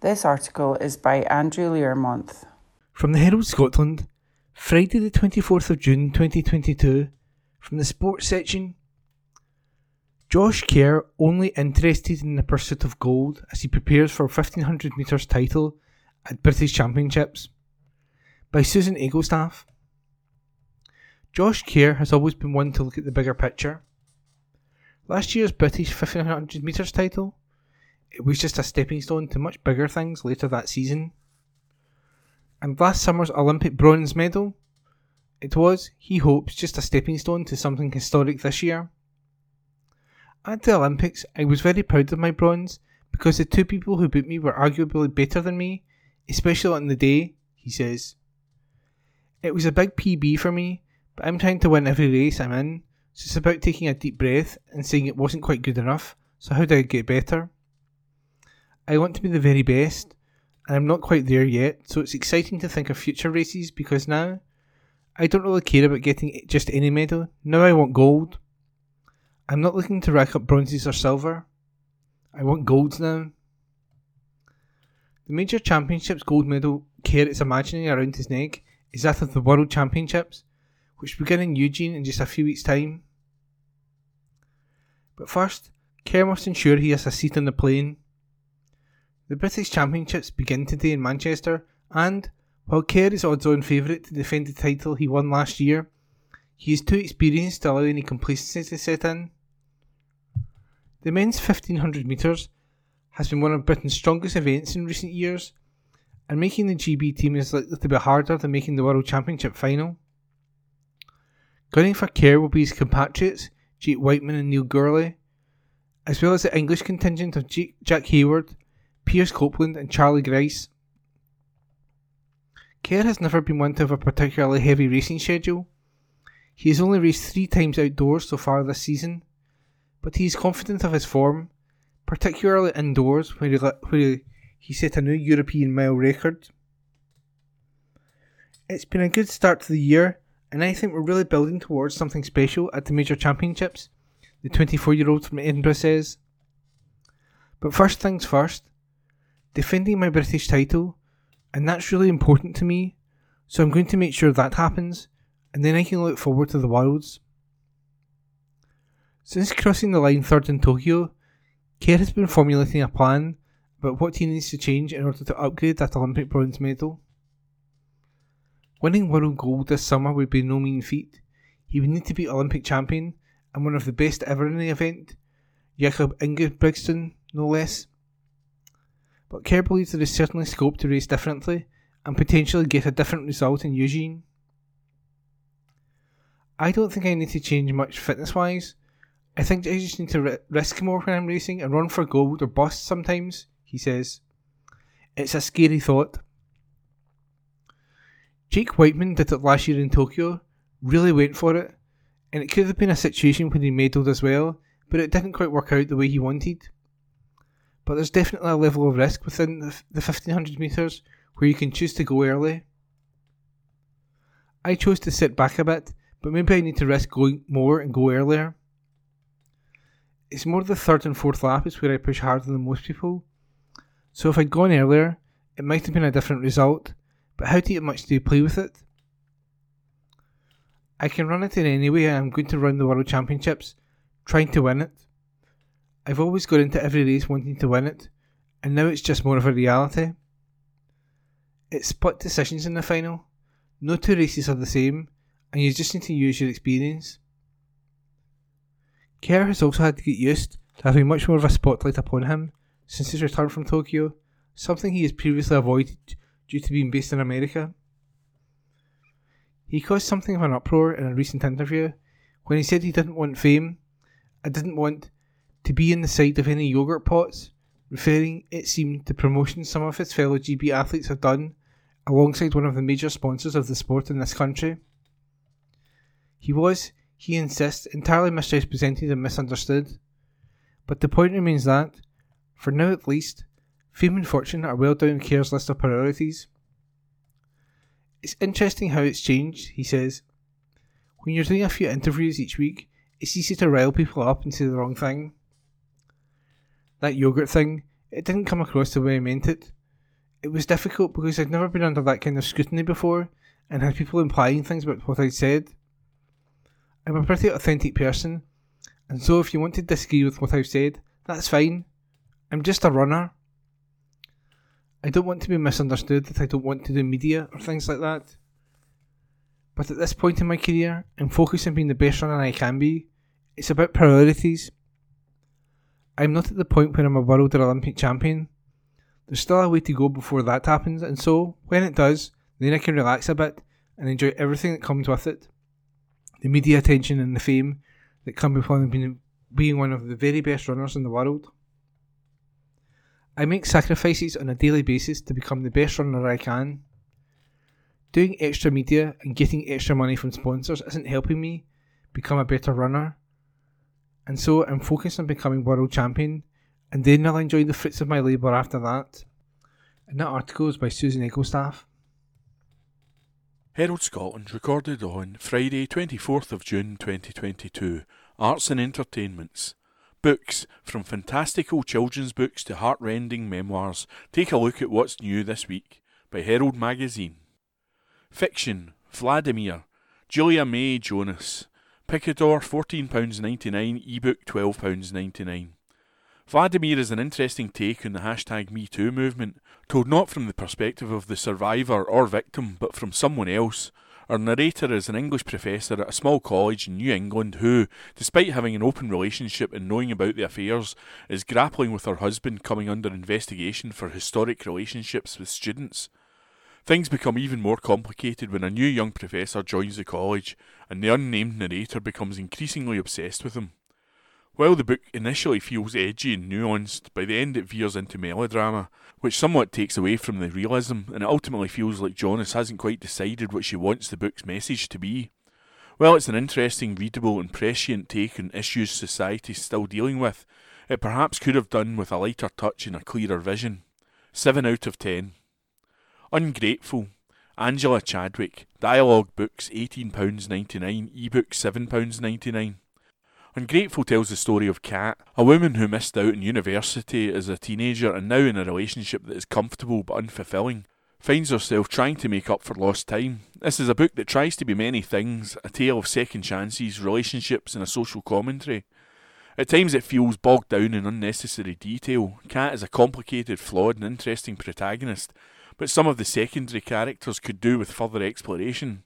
This article is by Andrew Learmonth. From the Herald Scotland, Friday the 24th of June 2022, from the sports section, Josh Kerr only interested in the pursuit of gold as he prepares for 1500 metres title at British Championships. By Susan Egglestaff. Josh Kerr has always been one to look at the bigger picture. Last year's British 1500 metres title, it was just a stepping stone to much bigger things later that season. And last summer's Olympic bronze medal, it was, he hopes, just a stepping stone to something historic this year. At the Olympics, I was very proud of my bronze because the two people who beat me were arguably better than me, especially on the day, he says. It was a big PB for me, but I'm trying to win every race I'm in, so it's about taking a deep breath and saying it wasn't quite good enough, so how do I get better? I want to be the very best, and I'm not quite there yet, so it's exciting to think of future races because now I don't really care about getting just any medal, now I want gold. I'm not looking to rack up bronzes or silver. I want golds now. The major championships gold medal Kerr is imagining around his neck is that of the World Championships, which begin in Eugene in just a few weeks' time. But first, Kerr must ensure he has a seat on the plane. The British Championships begin today in Manchester, and while Kerr is odds on favourite to defend the title he won last year, he is too experienced to allow any complacency to set in. The men's 1500 metres has been one of Britain's strongest events in recent years, and making the GB team is likely to be harder than making the World Championship final. Gunning for Kerr will be his compatriots, Jake Wightman and Neil Gourley, as well as the English contingent of Jake Heyward, Piers Copeland, and Charlie Grice. Kerr has never been one to have a particularly heavy racing schedule. He has only raced three times outdoors so far this season, but he is confident of his form, particularly indoors where he, where he set a new European mile record. It's been a good start to the year, and I think we're really building towards something special at the major championships, the 24 year old from Edinburgh says. But first things first, defending my British title, and that's really important to me, so I'm going to make sure that happens, and then I can look forward to the Worlds. Since crossing the line third in Tokyo, Kerr has been formulating a plan about what he needs to change in order to upgrade that Olympic bronze medal. Winning world gold this summer would be no mean feat. He would need to be Olympic champion and one of the best ever in the event, Jakob Ingebrigtsen, no less. But Kerr believes there is certainly scope to race differently and potentially get a different result in Eugene. I don't think I need to change much fitness wise. I think I just need to risk more when I'm racing and run for gold or bust sometimes, he says. It's a scary thought. Jake Wightman did it last year in Tokyo, really went for it, and it could have been a situation when he medalled as well, but it didn't quite work out the way he wanted. But there's definitely a level of risk within the, the 1500 metres where you can choose to go early. I chose to sit back a bit, but maybe I need to risk going more and go earlier. It's more the third and fourth lap is where I push harder than most people. So if I'd gone earlier, it might have been a different result, but how do much do you play with it? I can run it in any way I'm going to run the World Championships, trying to win it. I've always gone into every race wanting to win it, and now it's just more of a reality. It's split decisions in the final. No two races are the same, and you just need to use your experience. Kerr has also had to get used to having much more of a spotlight upon him since his return from Tokyo, something he has previously avoided due to being based in America. He caused something of an uproar in a recent interview when he said he didn't want fame and didn't want to be in the sight of any yogurt pots, referring, it seemed, to promotions some of his fellow GB athletes have done alongside one of the major sponsors of the sport in this country. He was, he insists, entirely misrepresented and misunderstood. But the point remains that, for now at least, Fame and fortune are well down Kerr's list of priorities. It's interesting how it's changed, he says. When you're doing a few interviews each week, it's easy to rile people up and say the wrong thing. That yogurt thing, it didn't come across the way I meant it. It was difficult because I'd never been under that kind of scrutiny before and had people implying things about what I'd said. I'm a pretty authentic person, and so if you want to disagree with what I've said, that's fine. I'm just a runner. I don't want to be misunderstood that I don't want to do media or things like that. But at this point in my career, I'm focused on being the best runner I can be. It's about priorities. I'm not at the point where I'm a world or Olympic champion. There's still a way to go before that happens, and so, when it does, then I can relax a bit and enjoy everything that comes with it. The media attention and the fame that come with being, being one of the very best runners in the world. I make sacrifices on a daily basis to become the best runner I can. Doing extra media and getting extra money from sponsors isn't helping me become a better runner. And so I'm focused on becoming world champion, and then I'll enjoy the fruits of my labour after that. And that article is by Susan Egglestaff. Herald Scotland recorded on Friday, 24th of June 2022. Arts and Entertainments. Books, from fantastical children's books to heartrending memoirs, take a look at what's new this week by Herald Magazine. Fiction, Vladimir, Julia May Jonas, Picador £14.99, ebook £12.99. Vladimir is an interesting take on the hashtag MeToo movement, told not from the perspective of the survivor or victim, but from someone else, our narrator is an English professor at a small college in New England who, despite having an open relationship and knowing about the affairs, is grappling with her husband coming under investigation for historic relationships with students. Things become even more complicated when a new young professor joins the college, and the unnamed narrator becomes increasingly obsessed with him. While the book initially feels edgy and nuanced, by the end it veers into melodrama, which somewhat takes away from the realism, and it ultimately feels like Jonas hasn't quite decided what she wants the book's message to be. While it's an interesting, readable, and prescient take on issues society is still dealing with, it perhaps could have done with a lighter touch and a clearer vision. 7 out of 10. Ungrateful. Angela Chadwick, Dialogue Books £18.99, ebook £7.99. Ungrateful tells the story of Kat, a woman who missed out on university as a teenager and now in a relationship that is comfortable but unfulfilling. Finds herself trying to make up for lost time. This is a book that tries to be many things a tale of second chances, relationships, and a social commentary. At times it feels bogged down in unnecessary detail. Kat is a complicated, flawed, and interesting protagonist, but some of the secondary characters could do with further exploration.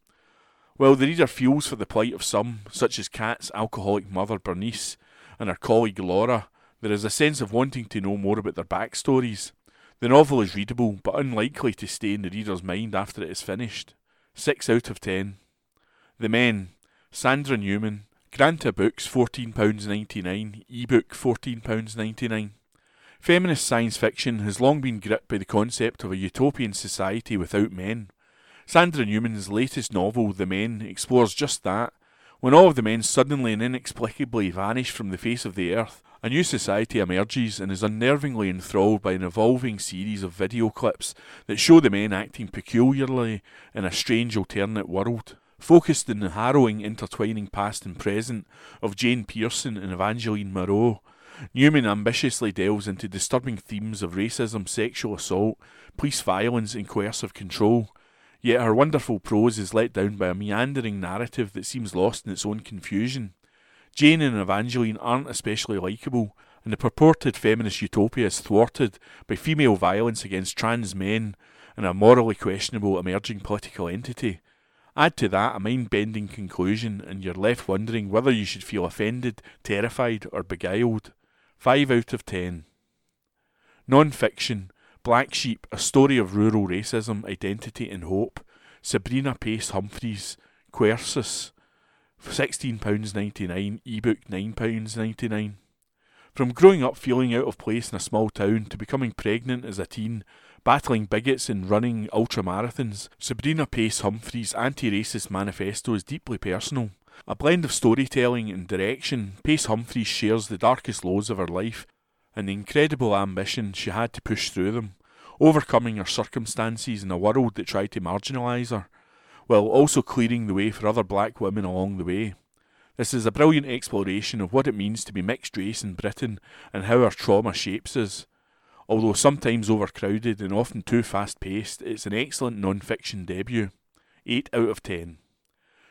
While the reader feels for the plight of some, such as Kat's alcoholic mother Bernice and her colleague Laura, there is a sense of wanting to know more about their backstories. The novel is readable, but unlikely to stay in the reader's mind after it is finished. 6 out of 10. The Men, Sandra Newman, Granta Books £14.99, ebook £14.99. Feminist science fiction has long been gripped by the concept of a utopian society without men. Sandra Newman's latest novel, The Men, explores just that. When all of the men suddenly and inexplicably vanish from the face of the earth, a new society emerges and is unnervingly enthralled by an evolving series of video clips that show the men acting peculiarly in a strange alternate world. Focused in the harrowing intertwining past and present of Jane Pierson and Evangeline Moreau, Newman ambitiously delves into disturbing themes of racism, sexual assault, police violence, and coercive control. Yet her wonderful prose is let down by a meandering narrative that seems lost in its own confusion. Jane and Evangeline aren't especially likeable, and the purported feminist utopia is thwarted by female violence against trans men and a morally questionable emerging political entity. Add to that a mind bending conclusion, and you're left wondering whether you should feel offended, terrified, or beguiled. 5 out of 10. Non fiction Black Sheep, a story of rural racism, identity, and hope. Sabrina Pace Humphreys, Quercus, £16.99, ebook £9.99. From growing up feeling out of place in a small town to becoming pregnant as a teen, battling bigots and running ultramarathons, Sabrina Pace Humphreys' anti racist manifesto is deeply personal. A blend of storytelling and direction, Pace Humphreys shares the darkest lows of her life and the incredible ambition she had to push through them, overcoming her circumstances in a world that tried to marginalise her, while also clearing the way for other black women along the way. This is a brilliant exploration of what it means to be mixed race in Britain and how our trauma shapes us. Although sometimes overcrowded and often too fast paced, it's an excellent non fiction debut. 8 out of 10.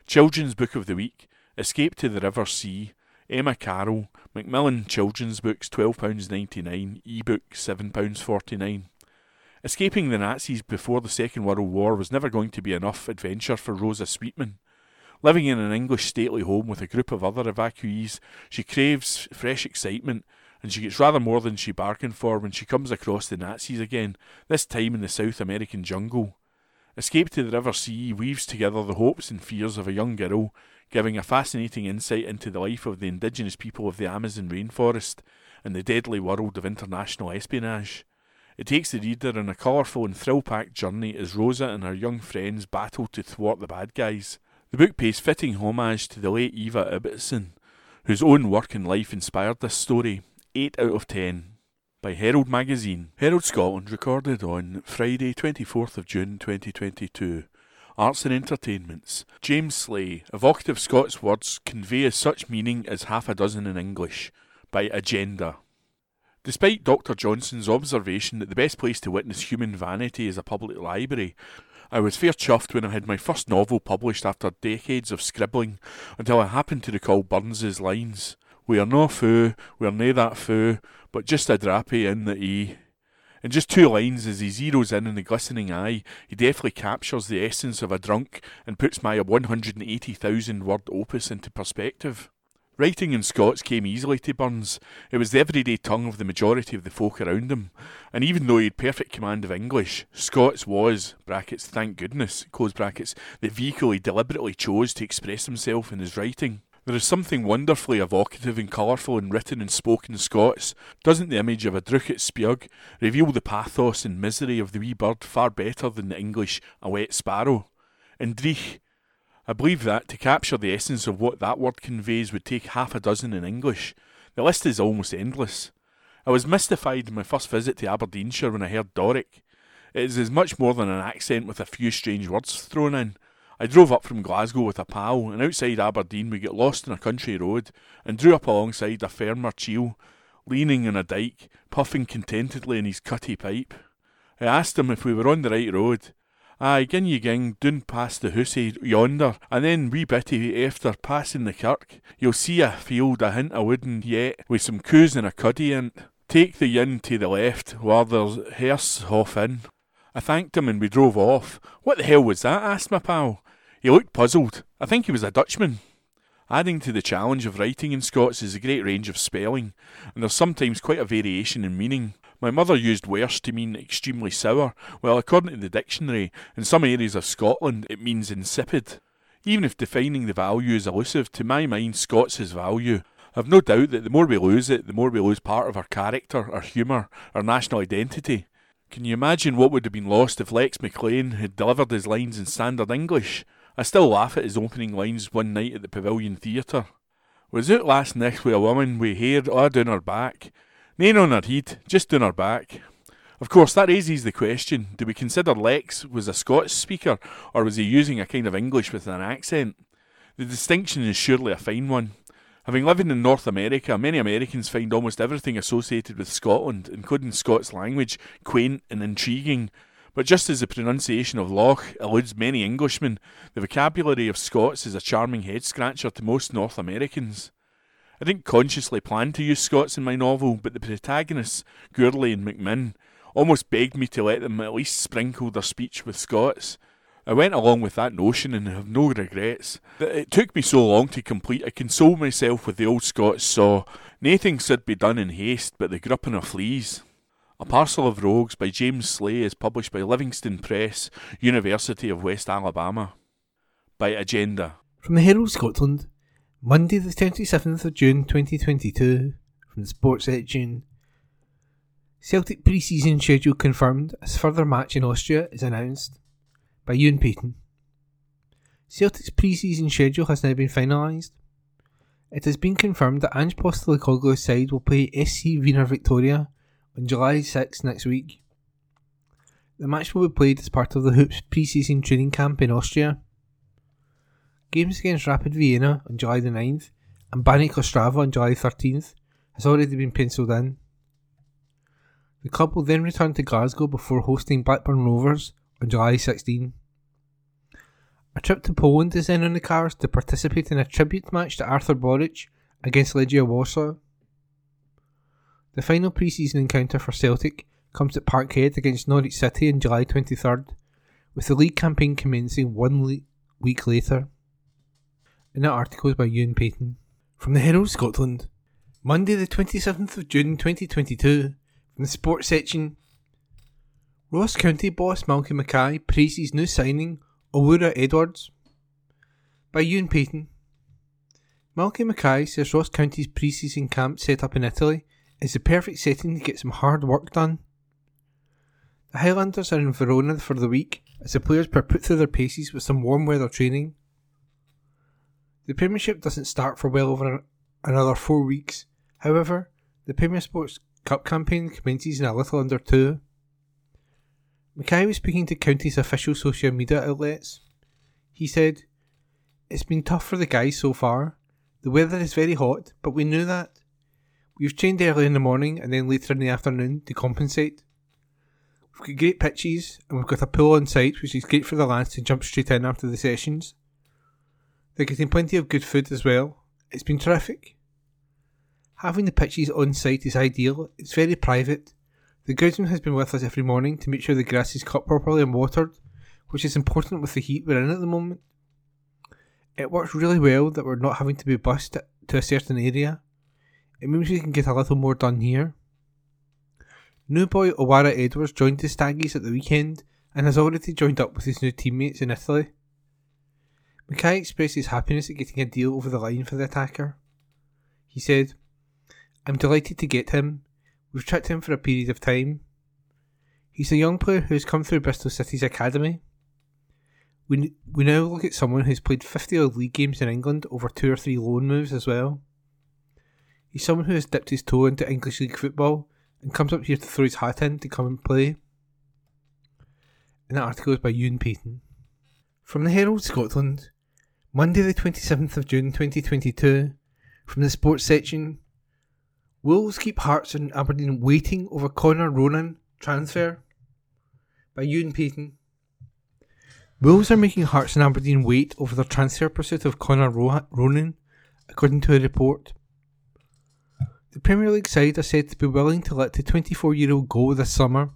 Children's Book of the Week Escape to the River Sea, Emma Carroll, Macmillan Children's Books £12.99, ebook £7.49. Escaping the Nazis before the Second World War was never going to be enough adventure for Rosa Sweetman. Living in an English stately home with a group of other evacuees, she craves fresh excitement, and she gets rather more than she bargained for when she comes across the Nazis again, this time in the South American jungle. Escape to the River Sea weaves together the hopes and fears of a young girl, giving a fascinating insight into the life of the indigenous people of the Amazon rainforest and the deadly world of international espionage. It takes the reader on a colourful and thrill packed journey as Rosa and her young friends battle to thwart the bad guys. The book pays fitting homage to the late Eva Ibbotson, whose own work and life inspired this story. 8 out of 10 by Herald Magazine. Herald Scotland recorded on Friday, 24th of June 2022. Arts and Entertainments. James Slay. Evocative Scots words convey as such meaning as half a dozen in English. By Agenda. Despite Dr. Johnson's observation that the best place to witness human vanity is a public library, I was fair chuffed when I had my first novel published after decades of scribbling until I happened to recall Burns's lines. We are no fou, we are nae that fou, but just a drappy in the E. In just two lines, as he zeroes in on the glistening eye, he deftly captures the essence of a drunk and puts my 180,000 word opus into perspective. Writing in Scots came easily to Burns. It was the everyday tongue of the majority of the folk around him, and even though he had perfect command of English, Scots was, brackets, thank goodness, close brackets, the vehicle he deliberately chose to express himself in his writing. There is something wonderfully evocative and colourful in written and spoken Scots. Doesn't the image of a Druchit Spiog reveal the pathos and misery of the wee bird far better than the English a wet sparrow? And Dreich, I believe that to capture the essence of what that word conveys would take half a dozen in English. The list is almost endless. I was mystified in my first visit to Aberdeenshire when I heard Doric. It is as much more than an accent with a few strange words thrown in. I drove up from Glasgow with a pal, and outside Aberdeen we got lost in a country road and drew up alongside a farmer cheel, leaning on a dyke, puffing contentedly in his cutty pipe. I asked him if we were on the right road. Aye, gin ye ging doon past the hussy yonder, and then wee bitty after passing the kirk, you'll see a field a hint o' wooden yet, with some coos and a cuddy in't. Take the yin to the left, where there's hearse hoff in. I thanked him and we drove off. What the hell was that? asked my pal. He looked puzzled. I think he was a Dutchman. Adding to the challenge of writing in Scots is a great range of spelling, and there's sometimes quite a variation in meaning. My mother used worse to mean extremely sour, while according to the dictionary, in some areas of Scotland it means insipid. Even if defining the value is elusive, to my mind Scots has value. I've no doubt that the more we lose it, the more we lose part of our character, our humour, our national identity. Can you imagine what would have been lost if Lex McLean had delivered his lines in standard English? I still laugh at his opening lines one night at the Pavilion Theatre. Was out last night with a woman wi' hair a' down her back. Nane on her head, just down her back. Of course, that raises the question do we consider Lex was a Scots speaker, or was he using a kind of English with an accent? The distinction is surely a fine one. Having lived in North America, many Americans find almost everything associated with Scotland, including Scots language, quaint and intriguing, but just as the pronunciation of Loch eludes many Englishmen, the vocabulary of Scots is a charming head scratcher to most North Americans. I didn't consciously plan to use Scots in my novel, but the protagonists, Gourlay and McMinn, almost begged me to let them at least sprinkle their speech with Scots. I went along with that notion and have no regrets. It took me so long to complete, I console myself with the old Scots saw, Naething should be done in haste but the gripping of fleas. A Parcel of Rogues by James Slay is published by Livingston Press, University of West Alabama. By Agenda. From the Herald Scotland, Monday the 27th of June 2022, from the Sports section. Celtic pre-season schedule confirmed as further match in Austria is announced by Ewan Payton. Celtic's pre-season schedule has now been finalised. It has been confirmed that Ange Postecoglou's side will play SC Wiener Viktoria on July 6 next week. The match will be played as part of the Hoops pre-season training camp in Austria. Games against Rapid Vienna on July the 9th and Banik Ostrava on July 13th has already been penciled in. The club will then return to Glasgow before hosting Blackburn Rovers on July 16. A trip to Poland is then on the cards to participate in a tribute match to Artur Boruc against Legia Warsaw. The final pre-season encounter for Celtic comes at Parkhead against Norwich City on July 23rd, with the league campaign commencing one le- week later. And that article is by Ewan Payton. From the Herald Scotland, Monday the 27th of June 2022, from the sports section. Ross County boss Malcolm Mackay praises new signing Owura Edwards. By Ewan Payton. Malcolm Mackay says Ross County's pre-season camp set up in Italy is the perfect setting to get some hard work done. The Highlanders are in Verona for the week as the players are put through their paces with some warm weather training. The Premiership doesn't start for well over another four weeks. However, the Premier Sports Cup campaign commences in a little under two. Mackay was speaking to County's official social media outlets. He said, It's been tough for the guys so far. The weather is very hot, but we knew that. We've trained early in the morning and then later in the afternoon to compensate. We've got great pitches and we've got a pool on site which is great for the lads to jump straight in after the sessions. They're getting plenty of good food as well. It's been terrific. Having the pitches on site is ideal. It's very private. The groundsman has been with us every morning to make sure the grass is cut properly and watered, which is important with the heat we're in at the moment. It works really well that we're not having to be bussed to a certain area. It means we can get a little more done here. New boy Owura Edwards joined the Staggies at the weekend and has already joined up with his new teammates in Italy. Mackay expressed his happiness at getting a deal over the line for the attacker. He said, I'm delighted to get him. We've tracked him for a period of time. He's a young player who has come through Bristol City's academy. We, we now look at someone who's played 50 odd league games in England over two or three loan moves as well. He's someone who has dipped his toe into English league football and comes up here to throw his hat in to come and play. And that article is by Ewan Payton. From the Herald Scotland, Monday the 27th of June 2022, from the sports section, Wolves keep Hearts and Aberdeen waiting over Connor Ronan transfer by Ewan Payton. Wolves are making Hearts and Aberdeen wait over their transfer pursuit of Connor Ronan, according to a report. The Premier League side are said to be willing to let the 24 year old go this summer.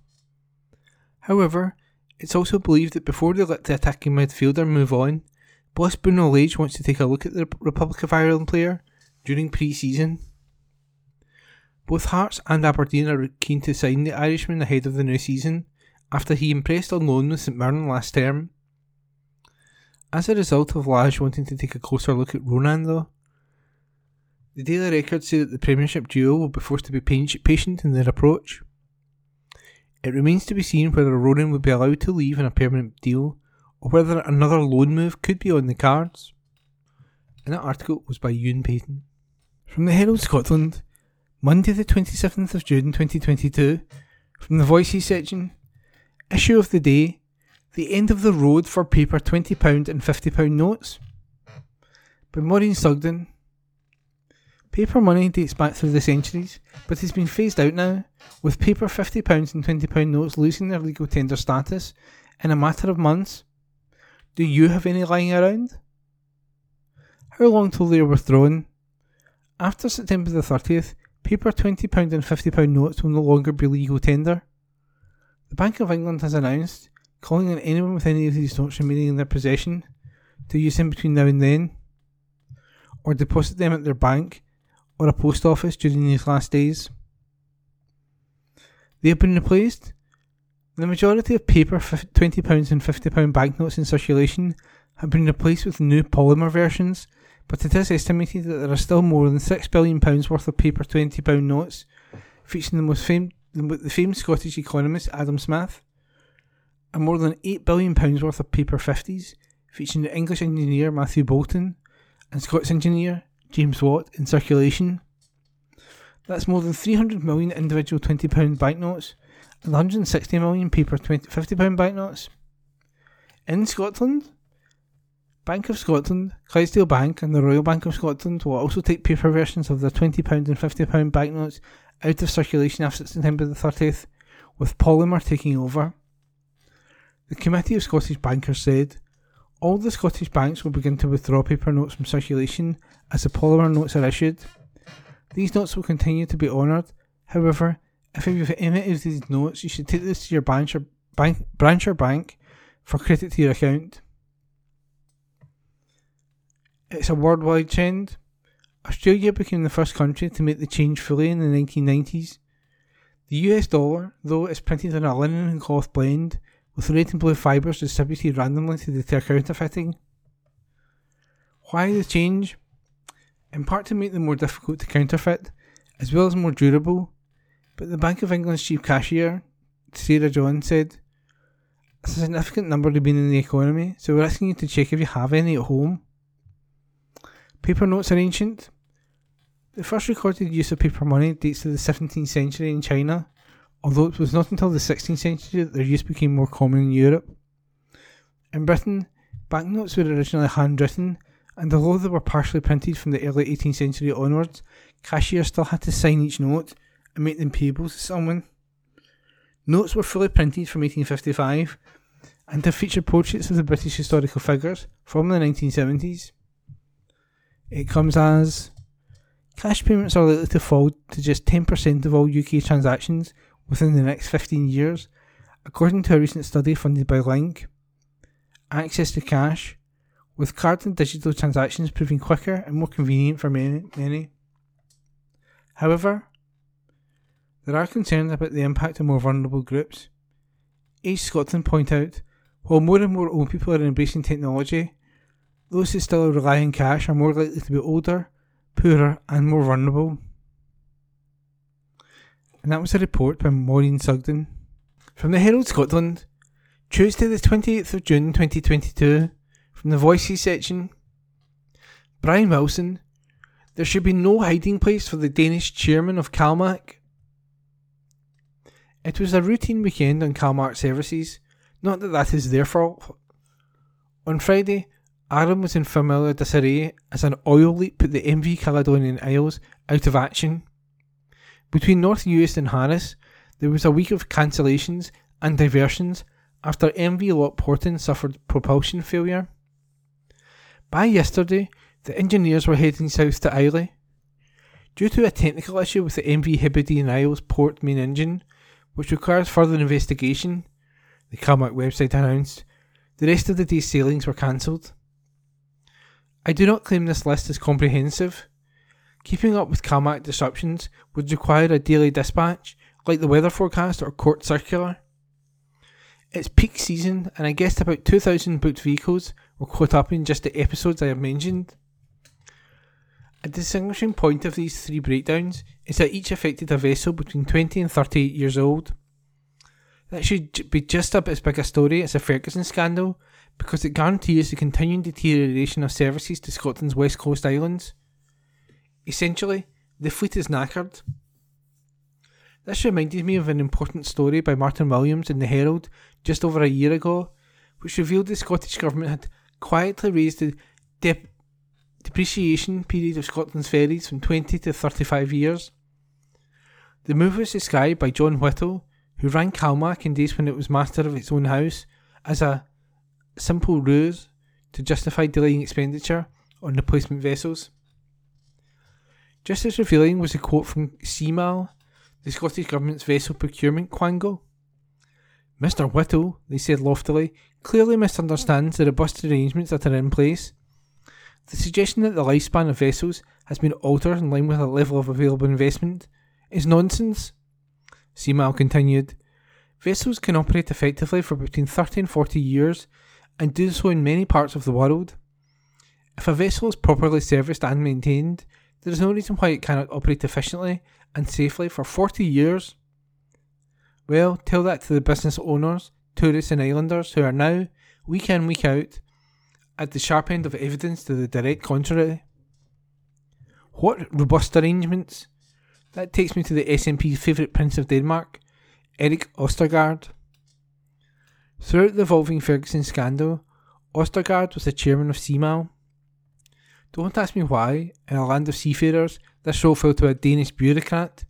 However, it's also believed that before they let the attacking midfielder move on, boss Bruno Lage wants to take a look at the Republic of Ireland player during pre season. Both Hearts and Aberdeen are keen to sign the Irishman ahead of the new season after he impressed on loan with St Mirren last term. As a result of Lage wanting to take a closer look at Ronan, though, the Daily Record say that the Premiership duo will be forced to be patient in their approach. It remains to be seen whether Ronan will be allowed to leave in a permanent deal or whether another loan move could be on the cards. And that article was by Ewan Payton. From the Herald Scotland, Monday the 27th of June 2022, from the Voices section, issue of the day, the end of the road for paper £20 and £50 notes. By Maureen Sugden, Paper money dates back through the centuries, but has been phased out now, with paper £50 and £20 notes losing their legal tender status in a matter of months. Do you have any lying around? How long till they are withdrawn? After September the 30th, paper £20 and £50 notes will no longer be legal tender. The Bank of England has announced, calling on anyone with any of these notes remaining in their possession to use them between now and then, or deposit them at their bank or a post office during these last days. They have been replaced. The majority of paper £20 and £50 banknotes in circulation have been replaced with new polymer versions, but it is estimated that there are still more than £6 billion worth of paper £20 notes, featuring the most famed, the famed Scottish economist Adam Smith, and more than £8 billion worth of paper 50s, featuring the English engineer Matthew Boulton and Scots engineer James Watt in circulation. That's more than 300 million individual £20 banknotes and 160 million paper 20, £50 banknotes. In Scotland, Bank of Scotland, Clydesdale Bank, and the Royal Bank of Scotland will also take paper versions of their £20 and £50 banknotes out of circulation after September the 30th, with polymer taking over. The Committee of Scottish Bankers said all the Scottish banks will begin to withdraw paper notes from circulation as the polymer notes are issued. These notes will continue to be honoured. However, if you have any of these notes, you should take this to your branch or bank, branch or bank for credit to your account. It's a worldwide trend. Australia became the first country to make the change fully in the 1990s. The US dollar, though, is printed on a linen and cloth blend, with red and blue fibres distributed randomly to deter counterfeiting. Why the change? In part to make them more difficult to counterfeit, as well as more durable, but the Bank of England's chief cashier, Sarah John, said, It's a significant number remain in the economy, so we're asking you to check if you have any at home. Paper notes are ancient. The first recorded use of paper money dates to the 17th century in China, although it was not until the 16th century that their use became more common in Europe. In Britain, banknotes were originally handwritten, and although they were partially printed from the early 18th century onwards, cashiers still had to sign each note and make them payable to someone. Notes were fully printed from 1855 and have featured portraits of the British historical figures from the 1970s. It comes as Cash payments are likely to fall to just 10% of all UK transactions within the next 15 years, according to a recent study funded by Link. Access to cash, with card and digital transactions proving quicker and more convenient for many. many. However, there are concerns about the impact on more vulnerable groups. Age Scotland point out, while more and more old people are embracing technology, those who still rely on cash are more likely to be older, poorer, and more vulnerable. And that was a report by Maureen Sugden. From the Herald Scotland, Tuesday the 28th of June 2022, from the Voices section. Brian Wilson, there should be no hiding place for the Danish chairman of Calmac. It was a routine weekend on Calmac services, Not that that is their fault. On Friday, Arran was in familiar disarray as an oil leak put the MV Caledonian Isles out of action. Between North Uist and Harris, there was a week of cancellations and diversions after MV Loch Portain suffered propulsion failure. By yesterday, the engineers were heading south to Islay. Due to a technical issue with the MV Hebridean Isles port main engine, which requires further investigation, the CalMac website announced, the rest of the day's sailings were cancelled. I do not claim this list is comprehensive. Keeping up with CalMac disruptions would require a daily dispatch, like the weather forecast or court circular. It's peak season, and I guessed about 2,000 booked vehicles caught up in just the episodes I have mentioned. A distinguishing point of these three breakdowns is that each affected a vessel between 20 and 38 years old. That should be just about as big a story as the Ferguson scandal because it guarantees the continuing deterioration of services to Scotland's west coast islands. Essentially, the fleet is knackered. This reminded me of an important story by Martin Williams in the Herald just over a year ago, which revealed the Scottish Government had quietly raised the dep- depreciation period of Scotland's ferries from 20 to 35 years. The move was described by John Whittle, who ran CalMac in days when it was master of its own house, as a simple ruse to justify delaying expenditure on replacement vessels. Just as revealing was a quote from CMAL, the Scottish Government's vessel procurement quango. Mr. Whittle, they said loftily, clearly misunderstands the robust arrangements that are in place. The suggestion that the lifespan of vessels has been altered in line with the level of available investment is nonsense. CMAL continued, Vessels can operate effectively for between 30 and 40 years and do so in many parts of the world. If a vessel is properly serviced and maintained, there is no reason why it cannot operate efficiently and safely for 40 years. Well, tell that to the business owners, tourists, and islanders who are now, week in, week out, at the sharp end of evidence to the direct contrary. What robust arrangements? That takes me to the SNP's favourite Prince of Denmark, Erik Ostergaard. Throughout the evolving Ferguson scandal, Ostergaard was the chairman of CMAL. Don't ask me why, in a land of seafarers, this role fell to a Danish bureaucrat.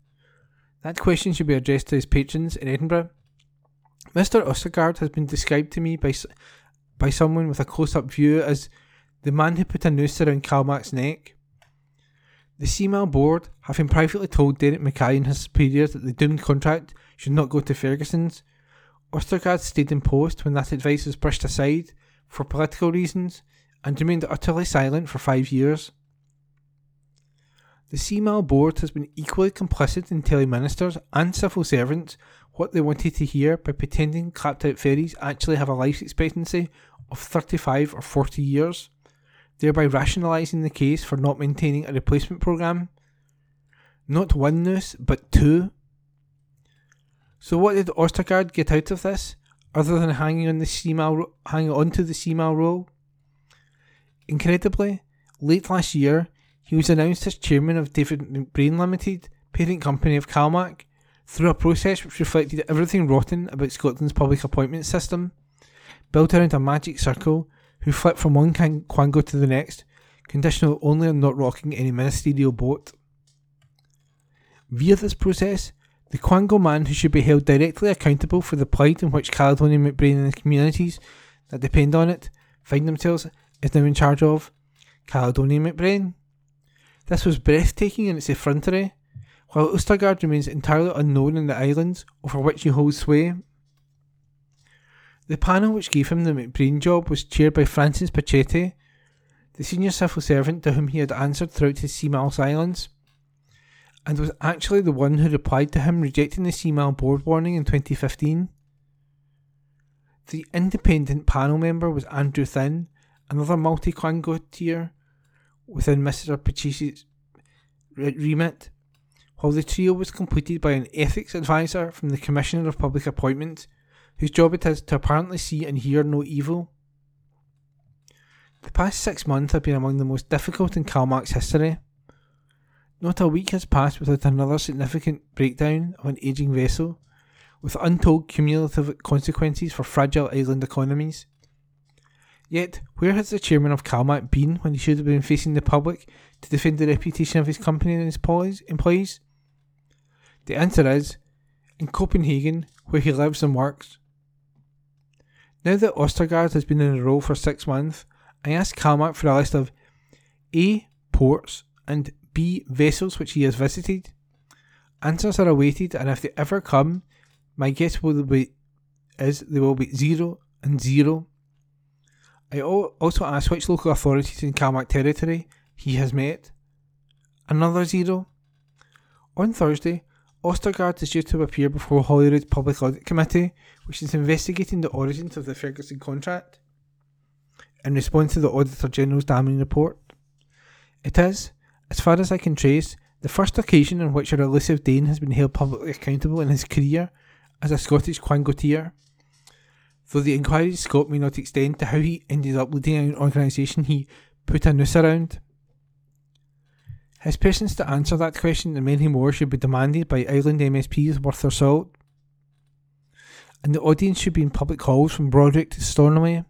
That question should be addressed to his patrons in Edinburgh. Mr. Ostergaard has been described to me by, by someone with a close up view as the man who put a noose around Calmac's neck. The CMAL board, having privately told Derek Mackay and his superiors that the doomed contract should not go to Ferguson's, Ostergaard stayed in post when that advice was brushed aside for political reasons and remained utterly silent for five years. The CMAL board has been equally complicit in telling ministers and civil servants what they wanted to hear by pretending clapped out ferries actually have a life expectancy of 35 or 40 years, thereby rationalising the case for not maintaining a replacement programme. Not one noose, but two. So what did Ostergaard get out of this, other than hanging on the CMAL, hanging onto the CMAL role? Incredibly, late last year, he was announced as chairman of David MacBrayne Limited, parent company of CalMac, through a process which reflected everything rotten about Scotland's public appointment system, built around a magic circle who flipped from one quango to the next, conditional only on not rocking any ministerial boat. Via this process, the Quango man who should be held directly accountable for the plight in which Caledonian MacBrayne and the communities that depend on it find themselves is now in charge of Caledonian MacBrayne. This was breathtaking in its effrontery, while Ostergaard remains entirely unknown in the islands over which he holds sway. The panel which gave him the MacBrayne job was chaired by Frances Pacitti, the senior civil servant to whom he had answered throughout his CMAL silence, and was actually the one who replied to him rejecting the CMAL board warning in 2015. The independent panel member was Andrew Thin, another multi-quango tier within Mr. Pacitti's remit, while the trio was completed by an ethics advisor from the Commissioner of Public Appointments, whose job it is to apparently see and hear no evil. The past six months have been among the most difficult in CalMac's history. Not a week has passed without another significant breakdown of an aging vessel, with untold cumulative consequences for fragile island economies. Yet, where has the chairman of CalMac been when he should have been facing the public to defend the reputation of his company and his employees? The answer is in Copenhagen, where he lives and works. Now that Ostergaard has been in the role for six months, I asked CalMac for a list of A. ports and B. vessels which he has visited. Answers are awaited, and if they ever come, my guess will be is they will be zero and zero. I also asked which local authorities in CalMac territory he has met. Another zero. On Thursday, Ostergaard is due to appear before Holyrood's Public Audit Committee, which is investigating the origins of the Ferguson contract in response to the Auditor General's damning report. It is, as far as I can trace, the first occasion on which a elusive Dane has been held publicly accountable in his career as a Scottish quangoteer. Though the inquiry's scope may not extend to how he ended up leading an organisation he put a noose around. His presence to answer that question and many more should be demanded by island MSPs worth their salt. And the audience should be in public halls from Brodick to Stornoway.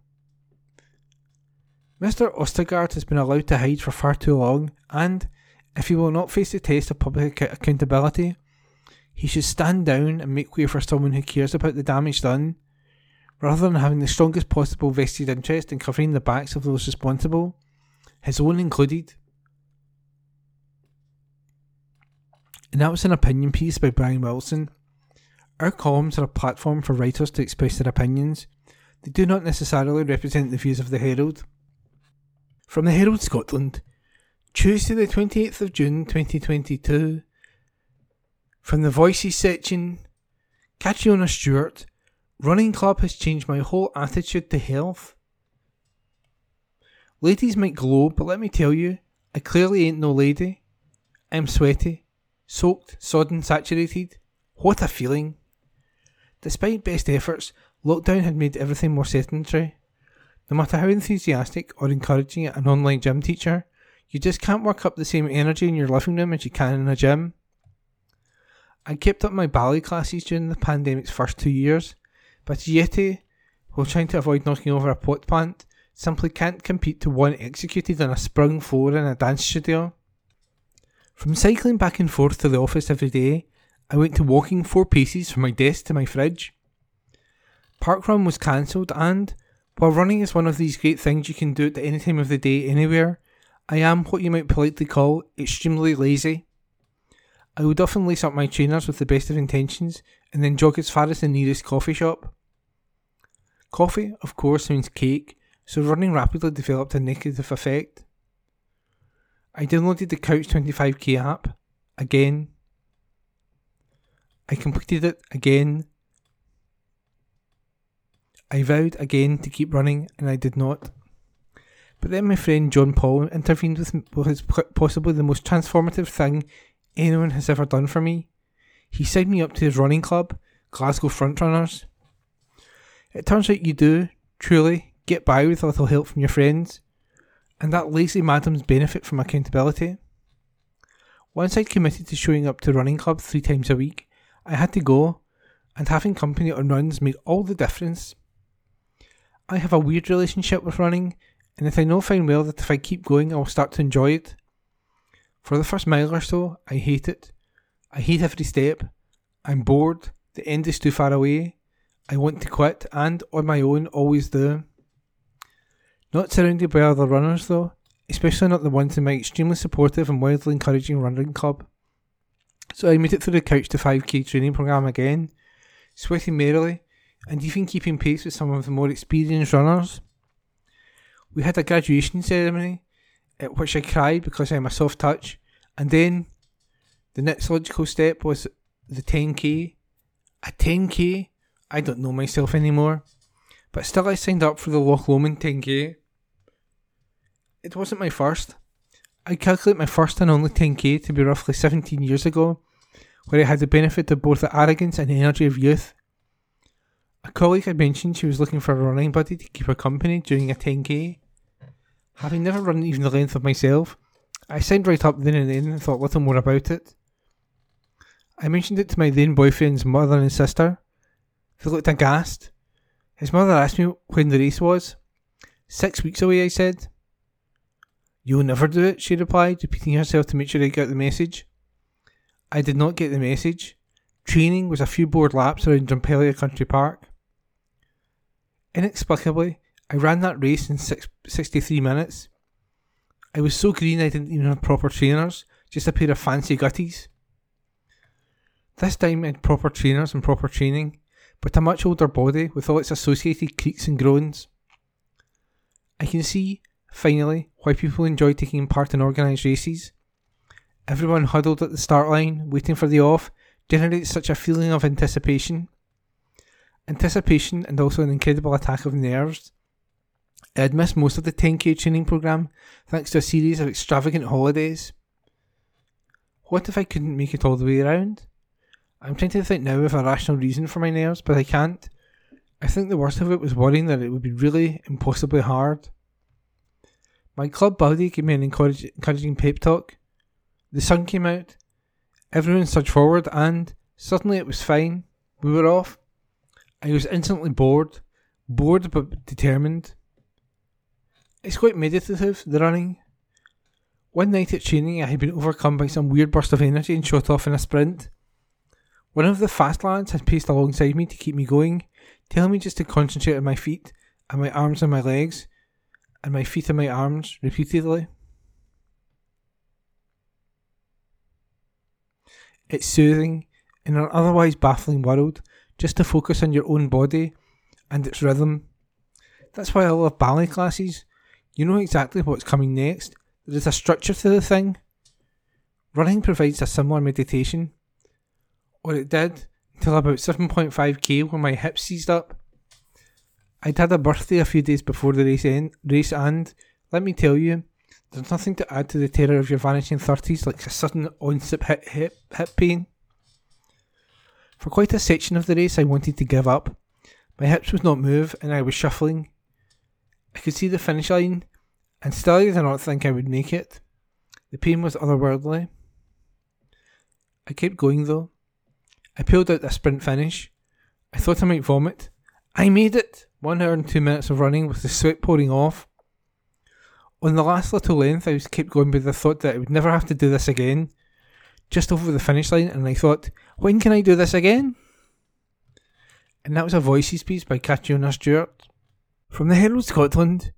Mr. Ostergaard has been allowed to hide for far too long, and, if he will not face the test of public ac- accountability, he should stand down and make way for someone who cares about the damage done, rather than having the strongest possible vested interest in covering the backs of those responsible, his own included. And that was an opinion piece by Brian Wilson. Our columns are a platform for writers to express their opinions. They do not necessarily represent the views of the Herald. From the Herald Scotland, Tuesday the 28th of June 2022. From the Voices section, Catriona Stewart, Running Club has changed my whole attitude to health. Ladies might glow, but let me tell you, I clearly ain't no lady. I'm sweaty, soaked, sodden, saturated. What a feeling! Despite best efforts, lockdown had made everything more sedentary. No matter how enthusiastic or encouraging an online gym teacher, you just can't work up the same energy in your living room as you can in a gym. I kept up my ballet classes during the pandemic's first two years, but jeté, while trying to avoid knocking over a pot plant, simply can't compete to one executed on a sprung floor in a dance studio. From cycling back and forth to the office every day, I went to walking four paces from my desk to my fridge. Parkrun was cancelled and, while running is one of these great things you can do at any time of the day, anywhere, I am what you might politely call extremely lazy. I would often lace up my trainers with the best of intentions and then jog as far as the nearest coffee shop. Coffee, of course, means cake, so running rapidly developed a negative effect. I downloaded the Couch to 5k app again. I completed it again I vowed again to keep running, and I did not. But then my friend John Paul intervened with what is possibly the most transformative thing anyone has ever done for me. He signed me up to his running club, Glasgow Frontrunners. It turns out you do, truly, get by with a little help from your friends, and that lazy madams benefit from accountability. Once I'd committed to showing up to running club three times a week, I had to go, and having company on runs made all the difference. I have a weird relationship with running, and if I know fine well that if I keep going, I will start to enjoy it. For the first mile or so, I hate it. I hate every step. I'm bored. The end is too far away. I want to quit, and on my own, always do. Not surrounded by other runners, though, especially not the ones in my extremely supportive and wildly encouraging running club. So I made it through the Couch to 5k training program again, sweating merrily and even keeping pace with some of the more experienced runners. We had a graduation ceremony at which I cried because I'm a soft touch, and then the next logical step was the 10k. A 10k? I don't know myself anymore, but still I signed up for the Loch Lomond 10k. It wasn't my first. I calculate my first and only 10k to be roughly 17 years ago, where I had the benefit of both the arrogance and energy of youth a colleague had mentioned she was looking for a running buddy to keep her company during a 10k. Having never run even the length of myself, I signed right up then and then and thought little more about it. I mentioned it to my then boyfriend's mother and sister, They looked aghast. His mother asked me when the race was. Six weeks away, I said. You'll never do it, she replied, repeating herself to make sure I got the message. I did not get the message. Training was a few bored laps around Drumpellier Country Park. Inexplicably, I ran that race in six, 63 minutes. I was so green I didn't even have proper trainers, just a pair of fancy gutties. This time I had proper trainers and proper training, but a much older body with all its associated creaks and groans. I can see, finally, why people enjoy taking part in organised races. Everyone huddled at the start line, waiting for the off, generates such a feeling of anticipation. Anticipation and also an incredible attack of nerves. I had missed most of the 10k training programme thanks to a series of extravagant holidays. What if I couldn't make it all the way around? I'm trying to think now of a rational reason for my nerves, but I can't. I think the worst of it was worrying that it would be really impossibly hard. My club buddy gave me an encouraging pep talk. The sun came out. Everyone surged forward, and suddenly it was fine. We were off. I was instantly bored. Bored but determined. It's quite meditative, the running. One night at training, I had been overcome by some weird burst of energy and shot off in a sprint. One of the fast lads had paced alongside me to keep me going, telling me just to concentrate on my feet and my arms and my legs, and my feet and my arms repeatedly. It's soothing in an otherwise baffling world just to focus on your own body and its rhythm. That's why I love ballet classes. You know exactly what's coming next. There is a structure to the thing. Running provides a similar meditation. Or it did until about 7.5k when my hips seized up. I'd had a birthday a few days before the race, end, race and, let me tell you, there's nothing to add to the terror of your vanishing 30s like a sudden onset hip, hip, hip pain. For quite a section of the race, I wanted to give up. My hips would not move, and I was shuffling. I could see the finish line, and still I did not think I would make it. The pain was otherworldly. I kept going though. I pulled out a sprint finish. I thought I might vomit. I made it! One hour and two minutes of running with the sweat pouring off. On the last little length, I was kept going with the thought that I would never have to do this again. Just over the finish line, and I thought, when can I do this again? And that was a voices piece by Catriona Stewart. From the Herald Scotland,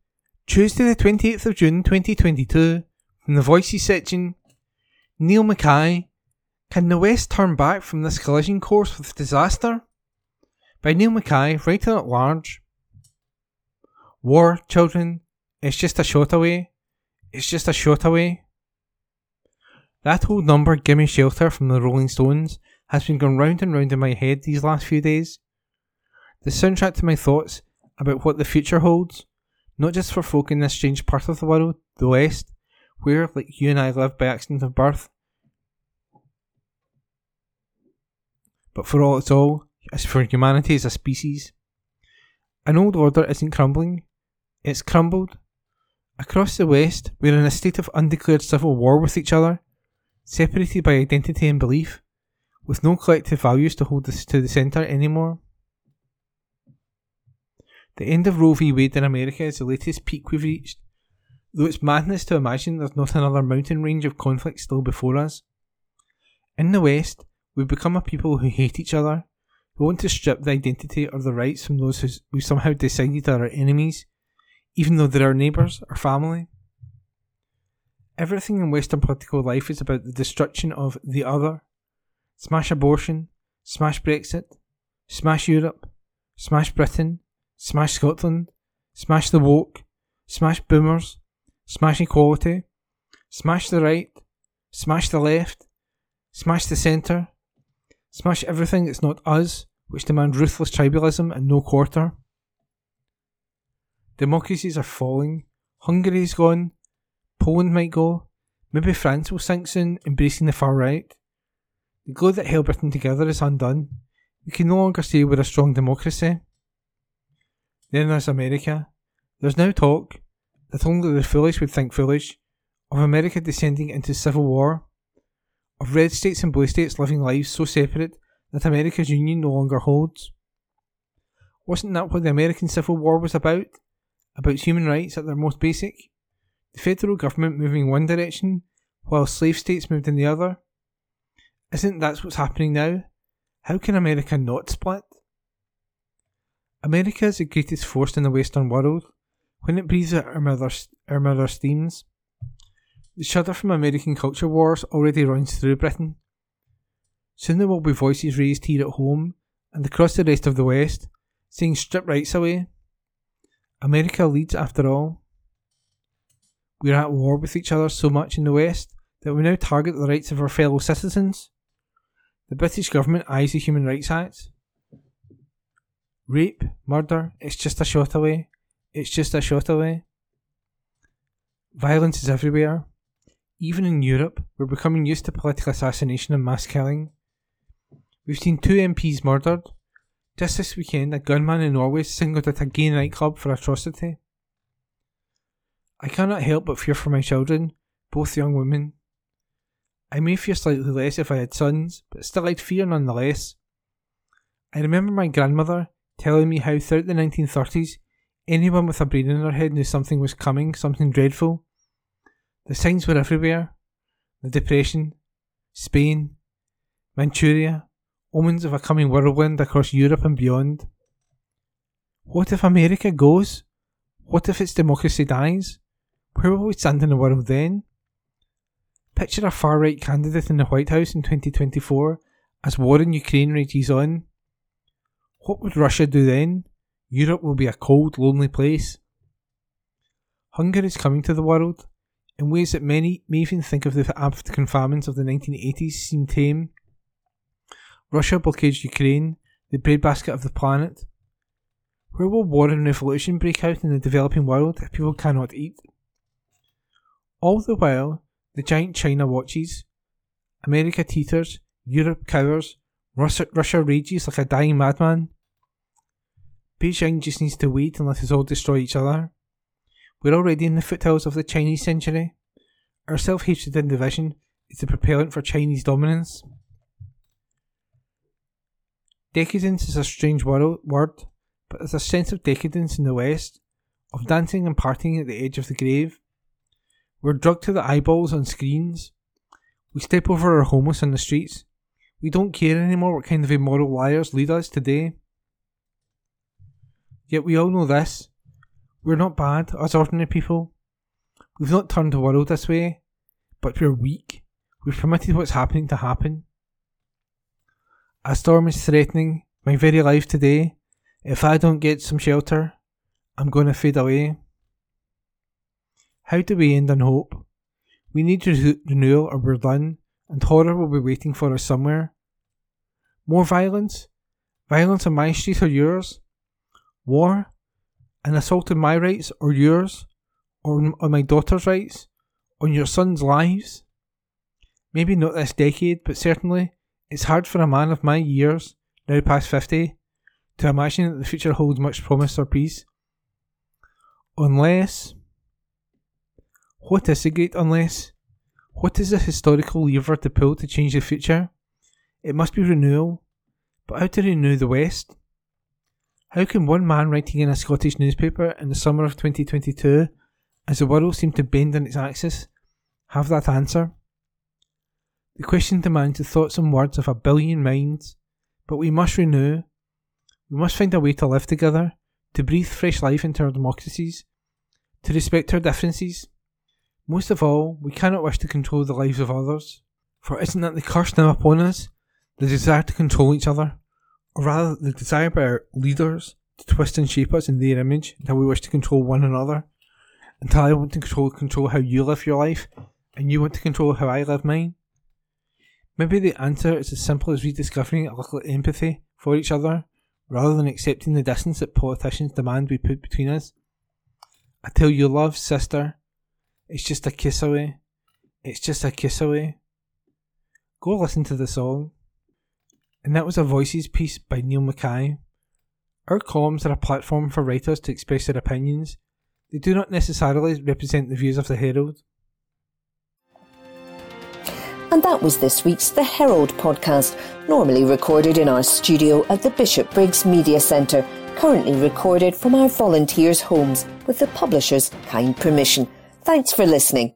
Tuesday the 28th of June 2022, from the Voices section, Neil Mackay, Can the West turn back from this collision course with disaster? By Neil Mackay, writer at large. War, children, it's just a shot away. It's just a shot away. That old number, Gimme Shelter from the Rolling Stones, has been going round and round in my head these last few days. The soundtrack to my thoughts about what the future holds, not just for folk in this strange part of the world, the West, where, like you and I, live by accident of birth, but for all it's all, as for humanity as a species. An old order isn't crumbling, it's crumbled. Across the West, we're in a state of undeclared civil war with each other, separated by identity and belief, with no collective values to hold us to the centre anymore. The end of Roe v. Wade in America is the latest peak we've reached, though it's madness to imagine there's not another mountain range of conflict still before us. In the West, we've become a people who hate each other, who want to strip the identity or the rights from those who we've somehow decided are our enemies, even though they're our neighbours or family. Everything in Western political life is about the destruction of the other. Smash abortion, smash Brexit, smash Europe, smash Britain, smash Scotland, smash the woke, smash boomers, smash equality, smash the right, smash the left, smash the centre, smash everything that's not us, which demand ruthless tribalism and no quarter. Democracies are falling. Hungary's gone. Poland might go. Maybe France will sink soon, embracing the far right. The glue that held Britain together is undone. We can no longer say we're a strong democracy. Then there's America. There's now talk, that only the foolish would think foolish, of America descending into civil war, of red states and blue states living lives so separate that America's union no longer holds. Wasn't that what the American Civil War was about? About human rights at their most basic? The federal government moving one direction while slave states moved in the other? Isn't that what's happening now? How can America not split? America is the greatest force in the Western world. When it breathes out our mother, our mother steams. The shudder from American culture wars already runs through Britain. Soon there will be voices raised here at home and across the rest of the West saying strip rights away. America leads after all. We are at war with each other so much in the West that we now target the rights of our fellow citizens. The British government eyes the Human Rights Act. Rape, murder, it's just a shot away. It's just a shot away. Violence is everywhere. Even in Europe, we're becoming used to political assassination and mass killing. We've seen two MPs murdered. Just this weekend, a gunman in Norway singled out a gay nightclub for atrocity. I cannot help but fear for my children, both young women. I may fear slightly less if I had sons, but still I'd fear nonetheless. I remember my grandmother telling me how throughout the 1930s, anyone with a brain in their head knew something was coming, something dreadful. The signs were everywhere. The Depression, Spain, Manchuria, omens of a coming whirlwind across Europe and beyond. What if America goes? What if its democracy dies? Where will we stand in the world then? Picture a far right candidate in the White House in 2024 as war in Ukraine rages on. What would Russia do then? Europe will be a cold, lonely place. Hunger is coming to the world in ways that many may even think of the African famines of the 1980s seem tame. Russia blockades Ukraine, the breadbasket of the planet. Where will war and revolution break out in the developing world if people cannot eat? All the while, the giant China watches, America teeters, Europe cowers, Russia, Russia rages like a dying madman. Beijing just needs to wait and let us all destroy each other. We're already in the foothills of the Chinese century. Our self hatred and division is the propellant for Chinese dominance. Decadence is a strange word, but there's a sense of decadence in the West, of dancing and partying at the edge of the grave. We're drugged to the eyeballs on screens. We step over our homeless on the streets. We don't care anymore what kind of immoral liars lead us today. Yet we all know this. We're not bad as ordinary people. We've not turned the world this way, but we're weak. We've permitted what's happening to happen. A storm is threatening my very life today. If I don't get some shelter, I'm going to fade away. How do we end on hope? We need re- renewal or we're done, and horror will be waiting for us somewhere. More violence? Violence on my street or yours? War? An assault on my rights or yours? Or on my daughter's rights? On your son's lives? Maybe not this decade, but certainly it's hard for a man of my years, now past 50, to imagine that the future holds much promise or peace. Unless. What is a great unless? What is the historical lever to pull to change the future? It must be renewal. But how to renew the West? How can one man writing in a Scottish newspaper in the summer of 2022, as the world seemed to bend on its axis, have that answer? The question demands the thoughts and words of a billion minds, but we must renew. We must find a way to live together, to breathe fresh life into our democracies, to respect our differences. Most of all, we cannot wish to control the lives of others, for isn't that the curse now upon us? The desire to control each other, rather the desire by our leaders to twist and shape us in their image until we wish to control one another, until I want to control control how you live your life, and you want to control how I live mine. Maybe the answer is as simple as rediscovering a little empathy for each other rather than accepting the distance that politicians demand we put between us. I tell you, love, sister, it's just a kiss away. It's just a kiss away. Go listen to the song. And that was a Voices piece by Neil Mackay. Our columns are a platform for writers to express their opinions. They do not necessarily represent the views of the Herald. And that was this week's The Herald podcast, normally recorded in our studio at the Bishopbriggs Media Centre, currently recorded from our volunteers' homes with the publisher's kind permission. Thanks for listening.